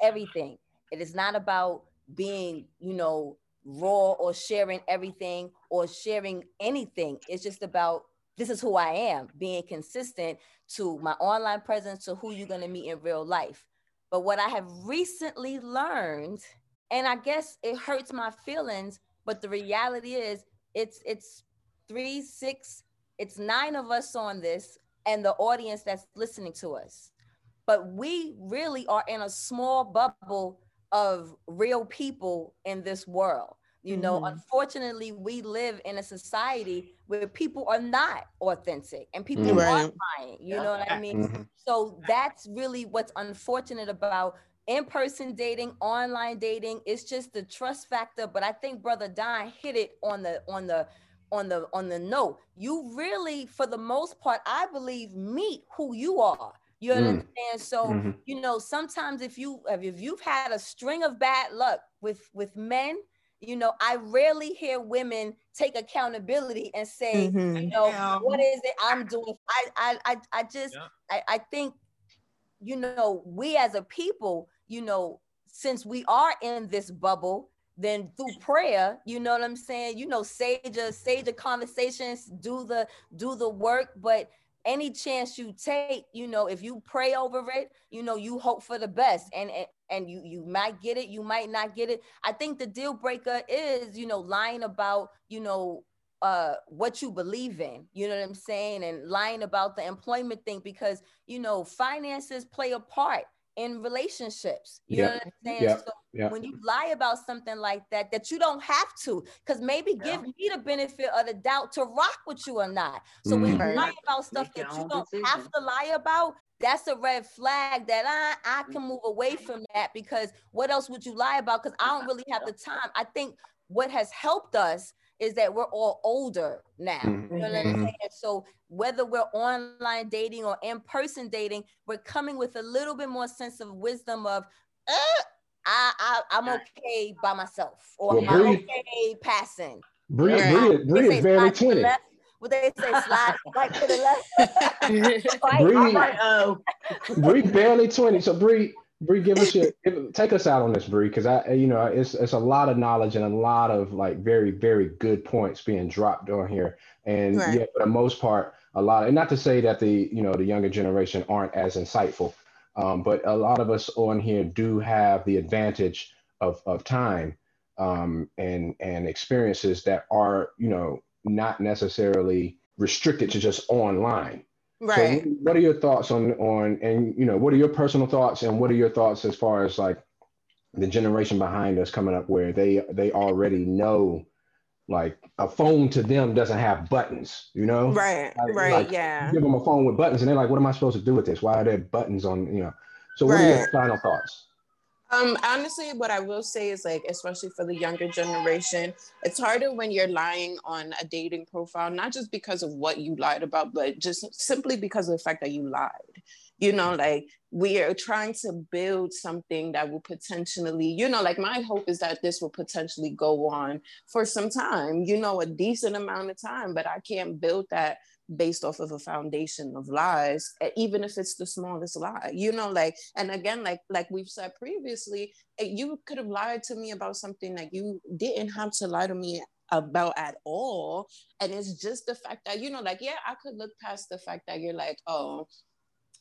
Speaker 8: everything. It is not about being, you know, raw or sharing everything or sharing anything. It's just about this is who I am, being consistent to my online presence to who you're going to meet in real life. But what I have recently learned, and I guess it hurts my feelings, but the reality is it's it's three, six, it's nine of us on this and the audience that's listening to us. But we really are in a small bubble of real people in this world. You know,
Speaker 6: Mhm.
Speaker 8: unfortunately, we live in a society where people are not authentic and people are lying. You know what I mean?
Speaker 3: Mhm.
Speaker 8: So that's really what's unfortunate about in-person dating, online dating. It's just the trust factor. But I think Brother Don hit it on the on the on the on the note. You really, for the most part, I believe, meet who you are. You
Speaker 3: Mm.
Speaker 8: understand? So
Speaker 3: Mhm.
Speaker 8: you know, sometimes if you if you've had a string of bad luck with with men, you know, I rarely hear women take accountability and say,
Speaker 6: Mhm.
Speaker 8: you know,
Speaker 7: Yeah.
Speaker 8: what is it I'm doing? I I I, I just
Speaker 7: Yeah.
Speaker 8: I, I think, you know, we as a people, you know, since we are in this bubble, then through prayer, you know what I'm saying? You know, sage a sage a conversations, do the do the work, but any chance you take, you know, if you pray over it, you know, you hope for the best, and and, and you you might get it, you might not get it. I think the deal breaker is, you know, lying about, you know, uh what you believe in you know what i'm saying? And lying about the employment thing because you know finances play a part in relationships you know what i'm saying
Speaker 3: Yep.
Speaker 8: so
Speaker 3: Yep.
Speaker 8: when you lie about something like that that you don't have to because maybe give me the benefit of the doubt to rock with you or not so when mm-hmm.
Speaker 6: you
Speaker 8: lie about stuff
Speaker 5: Make
Speaker 8: that you don't
Speaker 5: decision.
Speaker 8: have to lie about that's a red flag that uh, I, I can move away from that because what else would you lie about? Because I don't really have the time. I think what has helped us is that we're all older now.
Speaker 3: Mhm.
Speaker 8: You know what I'm
Speaker 3: Mhm.
Speaker 8: saying? So whether we're online dating or in-person dating, we're coming with a little bit more sense of wisdom of uh, I, I I'm okay by myself or
Speaker 3: Well,
Speaker 8: I'm
Speaker 3: Bree-
Speaker 8: okay passing.
Speaker 3: Bree,
Speaker 6: Right.
Speaker 3: Bree,
Speaker 8: They
Speaker 3: Bree
Speaker 8: say
Speaker 3: is barely
Speaker 8: slide to the
Speaker 3: 20.
Speaker 8: left. They say, slide right to the left. Right?
Speaker 3: Bree-
Speaker 5: All right, uh,
Speaker 3: Bree barely 20. So Bree, Bree, give us your give, take us out on this, Bree, because I you know it's it's a lot of knowledge and a lot of like very, very good points being dropped on here. And
Speaker 6: Right.
Speaker 3: yeah, for the most part, a lot, and not to say that the you know the younger generation aren't as insightful, um, but a lot of us on here do have the advantage of of time um, and and experiences that are you know not necessarily restricted to just online.
Speaker 6: Right.
Speaker 3: So what are your thoughts on on and you know what are your personal thoughts and what are your thoughts as far as like the generation behind us coming up where they they already know like a phone to them doesn't have buttons, you know?
Speaker 6: Right.
Speaker 3: Like-
Speaker 6: Right.
Speaker 3: like,
Speaker 6: yeah.
Speaker 3: Give them a phone with buttons and they're like, what am I supposed to do with this? Why are there buttons on, you know? So what are your final thoughts?
Speaker 6: Um, honestly, what I will say is like, especially for the younger generation, it's harder when you're lying on a dating profile, not just because of what you lied about, but just simply because of the fact that you lied. You know, like we are trying to build something that will potentially, you know, like my hope is that this will potentially go on for some time, you know, a decent amount of time, but I can't build that based off of a foundation of lies even if it's the smallest lie you know like and again like like we've said previously eh, you could have lied to me about something that you didn't have to lie to me about at all and it's just the fact that you know like yeah i could look past the fact that you're like oh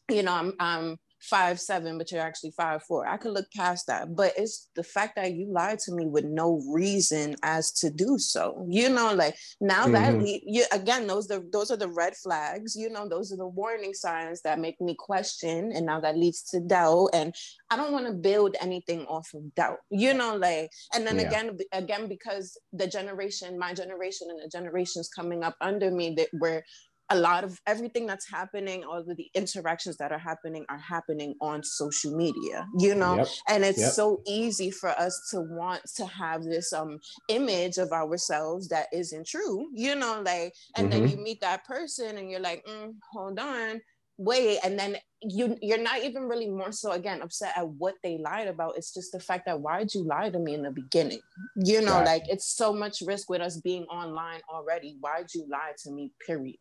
Speaker 6: you know i'm i'm five seven but you're actually five four i could look past that but it's the fact that you lied to me with no reason as to do so you know like now that
Speaker 3: Mhm.
Speaker 6: le- you, again those the those are the red flags you know those are the warning signs that make me question and now that leads to doubt and i don't want to build anything off of doubt you know like and then
Speaker 3: Yeah.
Speaker 6: again again because the generation my generation and the generations coming up under me that where a lot of everything that's happening all of the interactions that are happening are happening on social media you know
Speaker 3: Yep.
Speaker 6: and it's
Speaker 3: Yep.
Speaker 6: so easy for us to want to have this um image of ourselves that isn't true you know like and then
Speaker 3: Mhm.
Speaker 6: you meet that person and you're like mm, hold on wait and then you you're not even really more so again upset at what they lied about it's just the fact that why'd you lie to me in the beginning you know
Speaker 3: Gotcha.
Speaker 6: like it's so much risk with us being online already why'd you lie to me period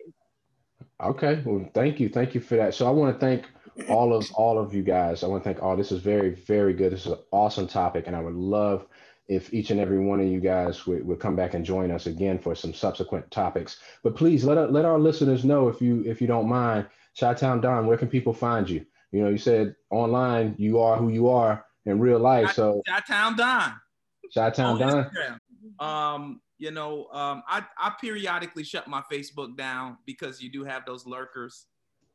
Speaker 3: Okay. Well, thank you. Thank you for that. So I want to thank all of all of you guys. I want to thank all. This is very, very good. This is an awesome topic, and I would love if each and every one of you guys would, would come back and join us again for some subsequent topics. But please let let our listeners know if you if you don't mind, Chi-Town Don, where can people find you? You know, you said online you are who you are in real life. So
Speaker 7: Chi-Town Don.
Speaker 3: Chi-Town Don.
Speaker 7: Instagram. Um, you know, um, I, I periodically shut my Facebook down because you do have those lurkers.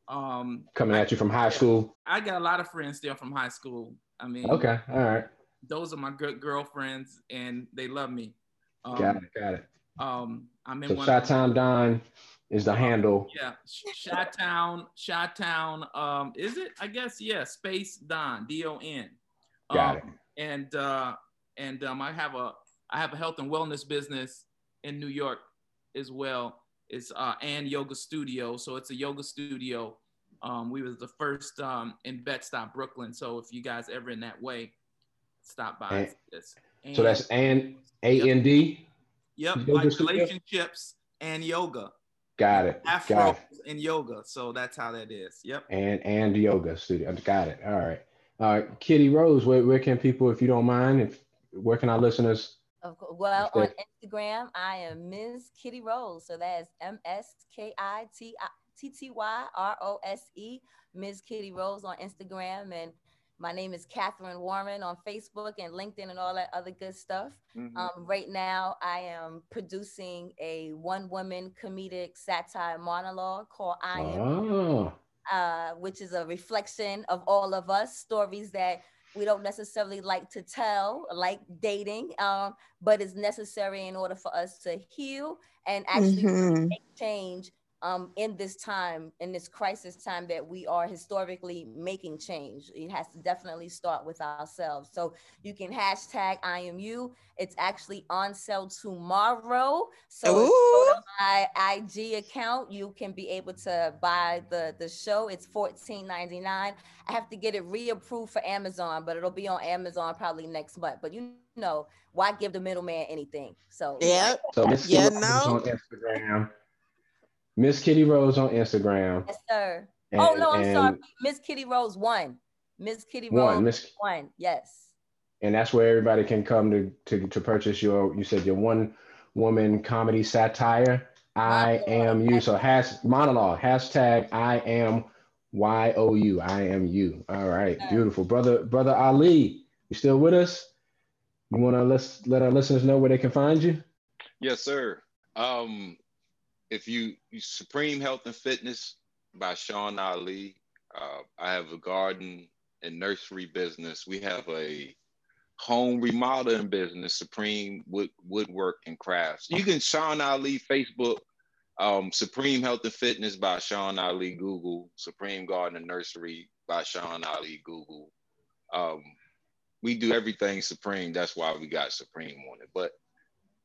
Speaker 7: Um,
Speaker 3: coming at you from high school.
Speaker 7: I got a lot of friends still from high school. I mean,
Speaker 3: Okay. All right.
Speaker 7: those are my good girlfriends, and they love me. Um,
Speaker 3: got it, got it.
Speaker 7: Um, I'm in
Speaker 3: So
Speaker 7: one.
Speaker 3: Shot Town Don is the handle.
Speaker 7: Yeah, Shot Town, Shot Town. Um, is it? I guess yeah. Space Don, D O N.
Speaker 3: Got it.
Speaker 7: Um, And uh, and um, I have a I have a health and wellness business in New York as well. It's uh, and yoga studio, so it's a yoga studio. Um, we was the first um, in Bed-Stuy, Brooklyn. So if you guys ever in that way, stop by.
Speaker 3: And-
Speaker 7: this.
Speaker 3: So that's and A N D.
Speaker 7: Yep,
Speaker 3: Yoga
Speaker 7: like
Speaker 3: studio?
Speaker 7: relationships and yoga.
Speaker 3: Got it.
Speaker 7: Afro
Speaker 3: Got it.
Speaker 7: and yoga. So that's how that is. Yep.
Speaker 3: And and yoga studio. Got it. All right. All right. Kitty Rose, where, where can people, if you don't mind, if where can our listeners?
Speaker 8: Of course. Well, on Instagram, I am Ms. Kitty Rose. So that's M S K I T I T T Y R O S E, Ms. Kitty Rose on Instagram. And my name is Catherine Warren on Facebook and LinkedIn and all that other good stuff.
Speaker 11: Mhm.
Speaker 8: Um, right now, I am producing a one woman comedic satire monologue called I Am
Speaker 3: Oh,
Speaker 8: uh, which is a reflection of all of us, stories that we don't necessarily like to tell, like dating, um, but it's necessary in order for us to heal and actually
Speaker 6: Mhm.
Speaker 8: make change um, in this time, in this crisis time that we are historically making change. It has to definitely start with ourselves. So you can hashtag I am you. It's actually on sale tomorrow. So if you go to my IG account, you can be able to buy the the show. It's $14.99. I have to get it reapproved for Amazon, but it'll be on Amazon probably next month. But you know, why give the middleman anything? So
Speaker 6: Yep.
Speaker 3: so Miss
Speaker 6: Yeah, no.
Speaker 3: on Instagram. Miss Kitty Rose on Instagram.
Speaker 8: Yes, sir.
Speaker 3: And,
Speaker 8: oh no, I'm sorry. Miss Kitty Rose one. Miss Kitty Rose
Speaker 3: One,
Speaker 8: Rose
Speaker 3: Miss-
Speaker 8: one. Yes.
Speaker 3: and that's where everybody can come to to, to purchase your you said your one woman comedy satire i am you so has monologue hashtag i am y o u i am you all right beautiful brother brother ali you still with us you want to let let our listeners know where they can find you
Speaker 9: Yes, sir. Um, if you, Supreme Health and Fitness by Sean Ali. Uh, I have a garden and nursery business. We have a home remodeling business, Supreme Wood Woodwork and Crafts. You can Sean Ali Facebook, um, Supreme Health and Fitness by Sean Ali Google, Supreme Garden and Nursery by Sean Ali Google. Um, we do everything Supreme. That's why we got Supreme on it. But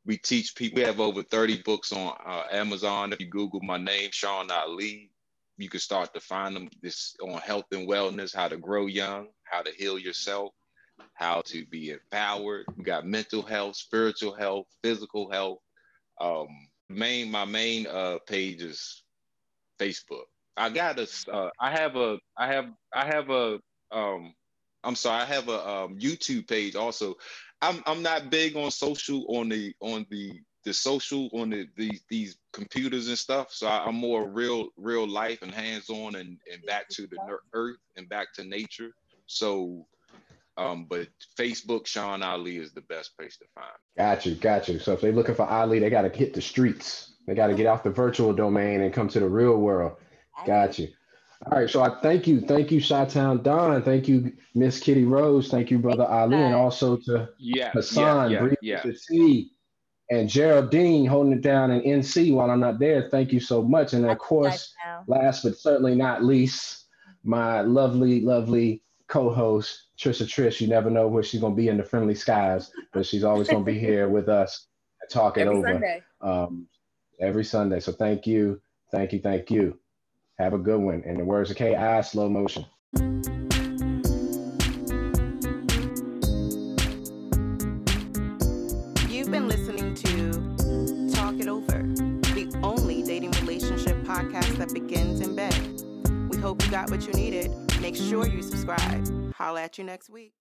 Speaker 9: we teach people. We have over 30 books on uh, Amazon. If you Google my name, Sean Ali, you can start to find them. This on health and wellness, how to grow young, how to heal yourself, how to be empowered. We got mental health, spiritual health, physical health. Um, main my main uh, page is Facebook. I got a. Uh, I have a. I have. I have a. Um, I'm sorry. I have a um, YouTube page also. I'm I'm not big on social on the on the the social on the, the these computers and stuff. So I, I'm more real real life and hands on and and back to the ner- earth and back to nature. So, um, but Facebook Sean Ali is the best place to find. me.
Speaker 3: got you got you so if they're looking for ali they got to hit the streets they got to get off the virtual domain and come to the real world Got you. All right. So I thank you. Thank you, Chi-Town Don. Thank you, Miss Kitty Rose. Thank you, Brother Ali. And also to
Speaker 11: Yeah,
Speaker 3: Hassan,
Speaker 11: yeah,
Speaker 3: Breathe
Speaker 11: yeah,
Speaker 3: with the T, and Geraldine holding it down in NC while I'm not there. Thank you so much. And of course, last but certainly not least, my lovely, lovely co-host, Trisha Trish. You never know where she's going to be in the friendly skies, but she's always going to be here with us and talk it
Speaker 4: Every
Speaker 3: over
Speaker 4: Sunday.
Speaker 3: um, every Sunday. So thank you, thank you, thank you. Have a good one. In the words of K.I., slow motion.
Speaker 1: You've been listening to Talk It Over, the only dating relationship podcast that begins in bed. We hope you got what you needed. Make sure you subscribe. Holla at you next week.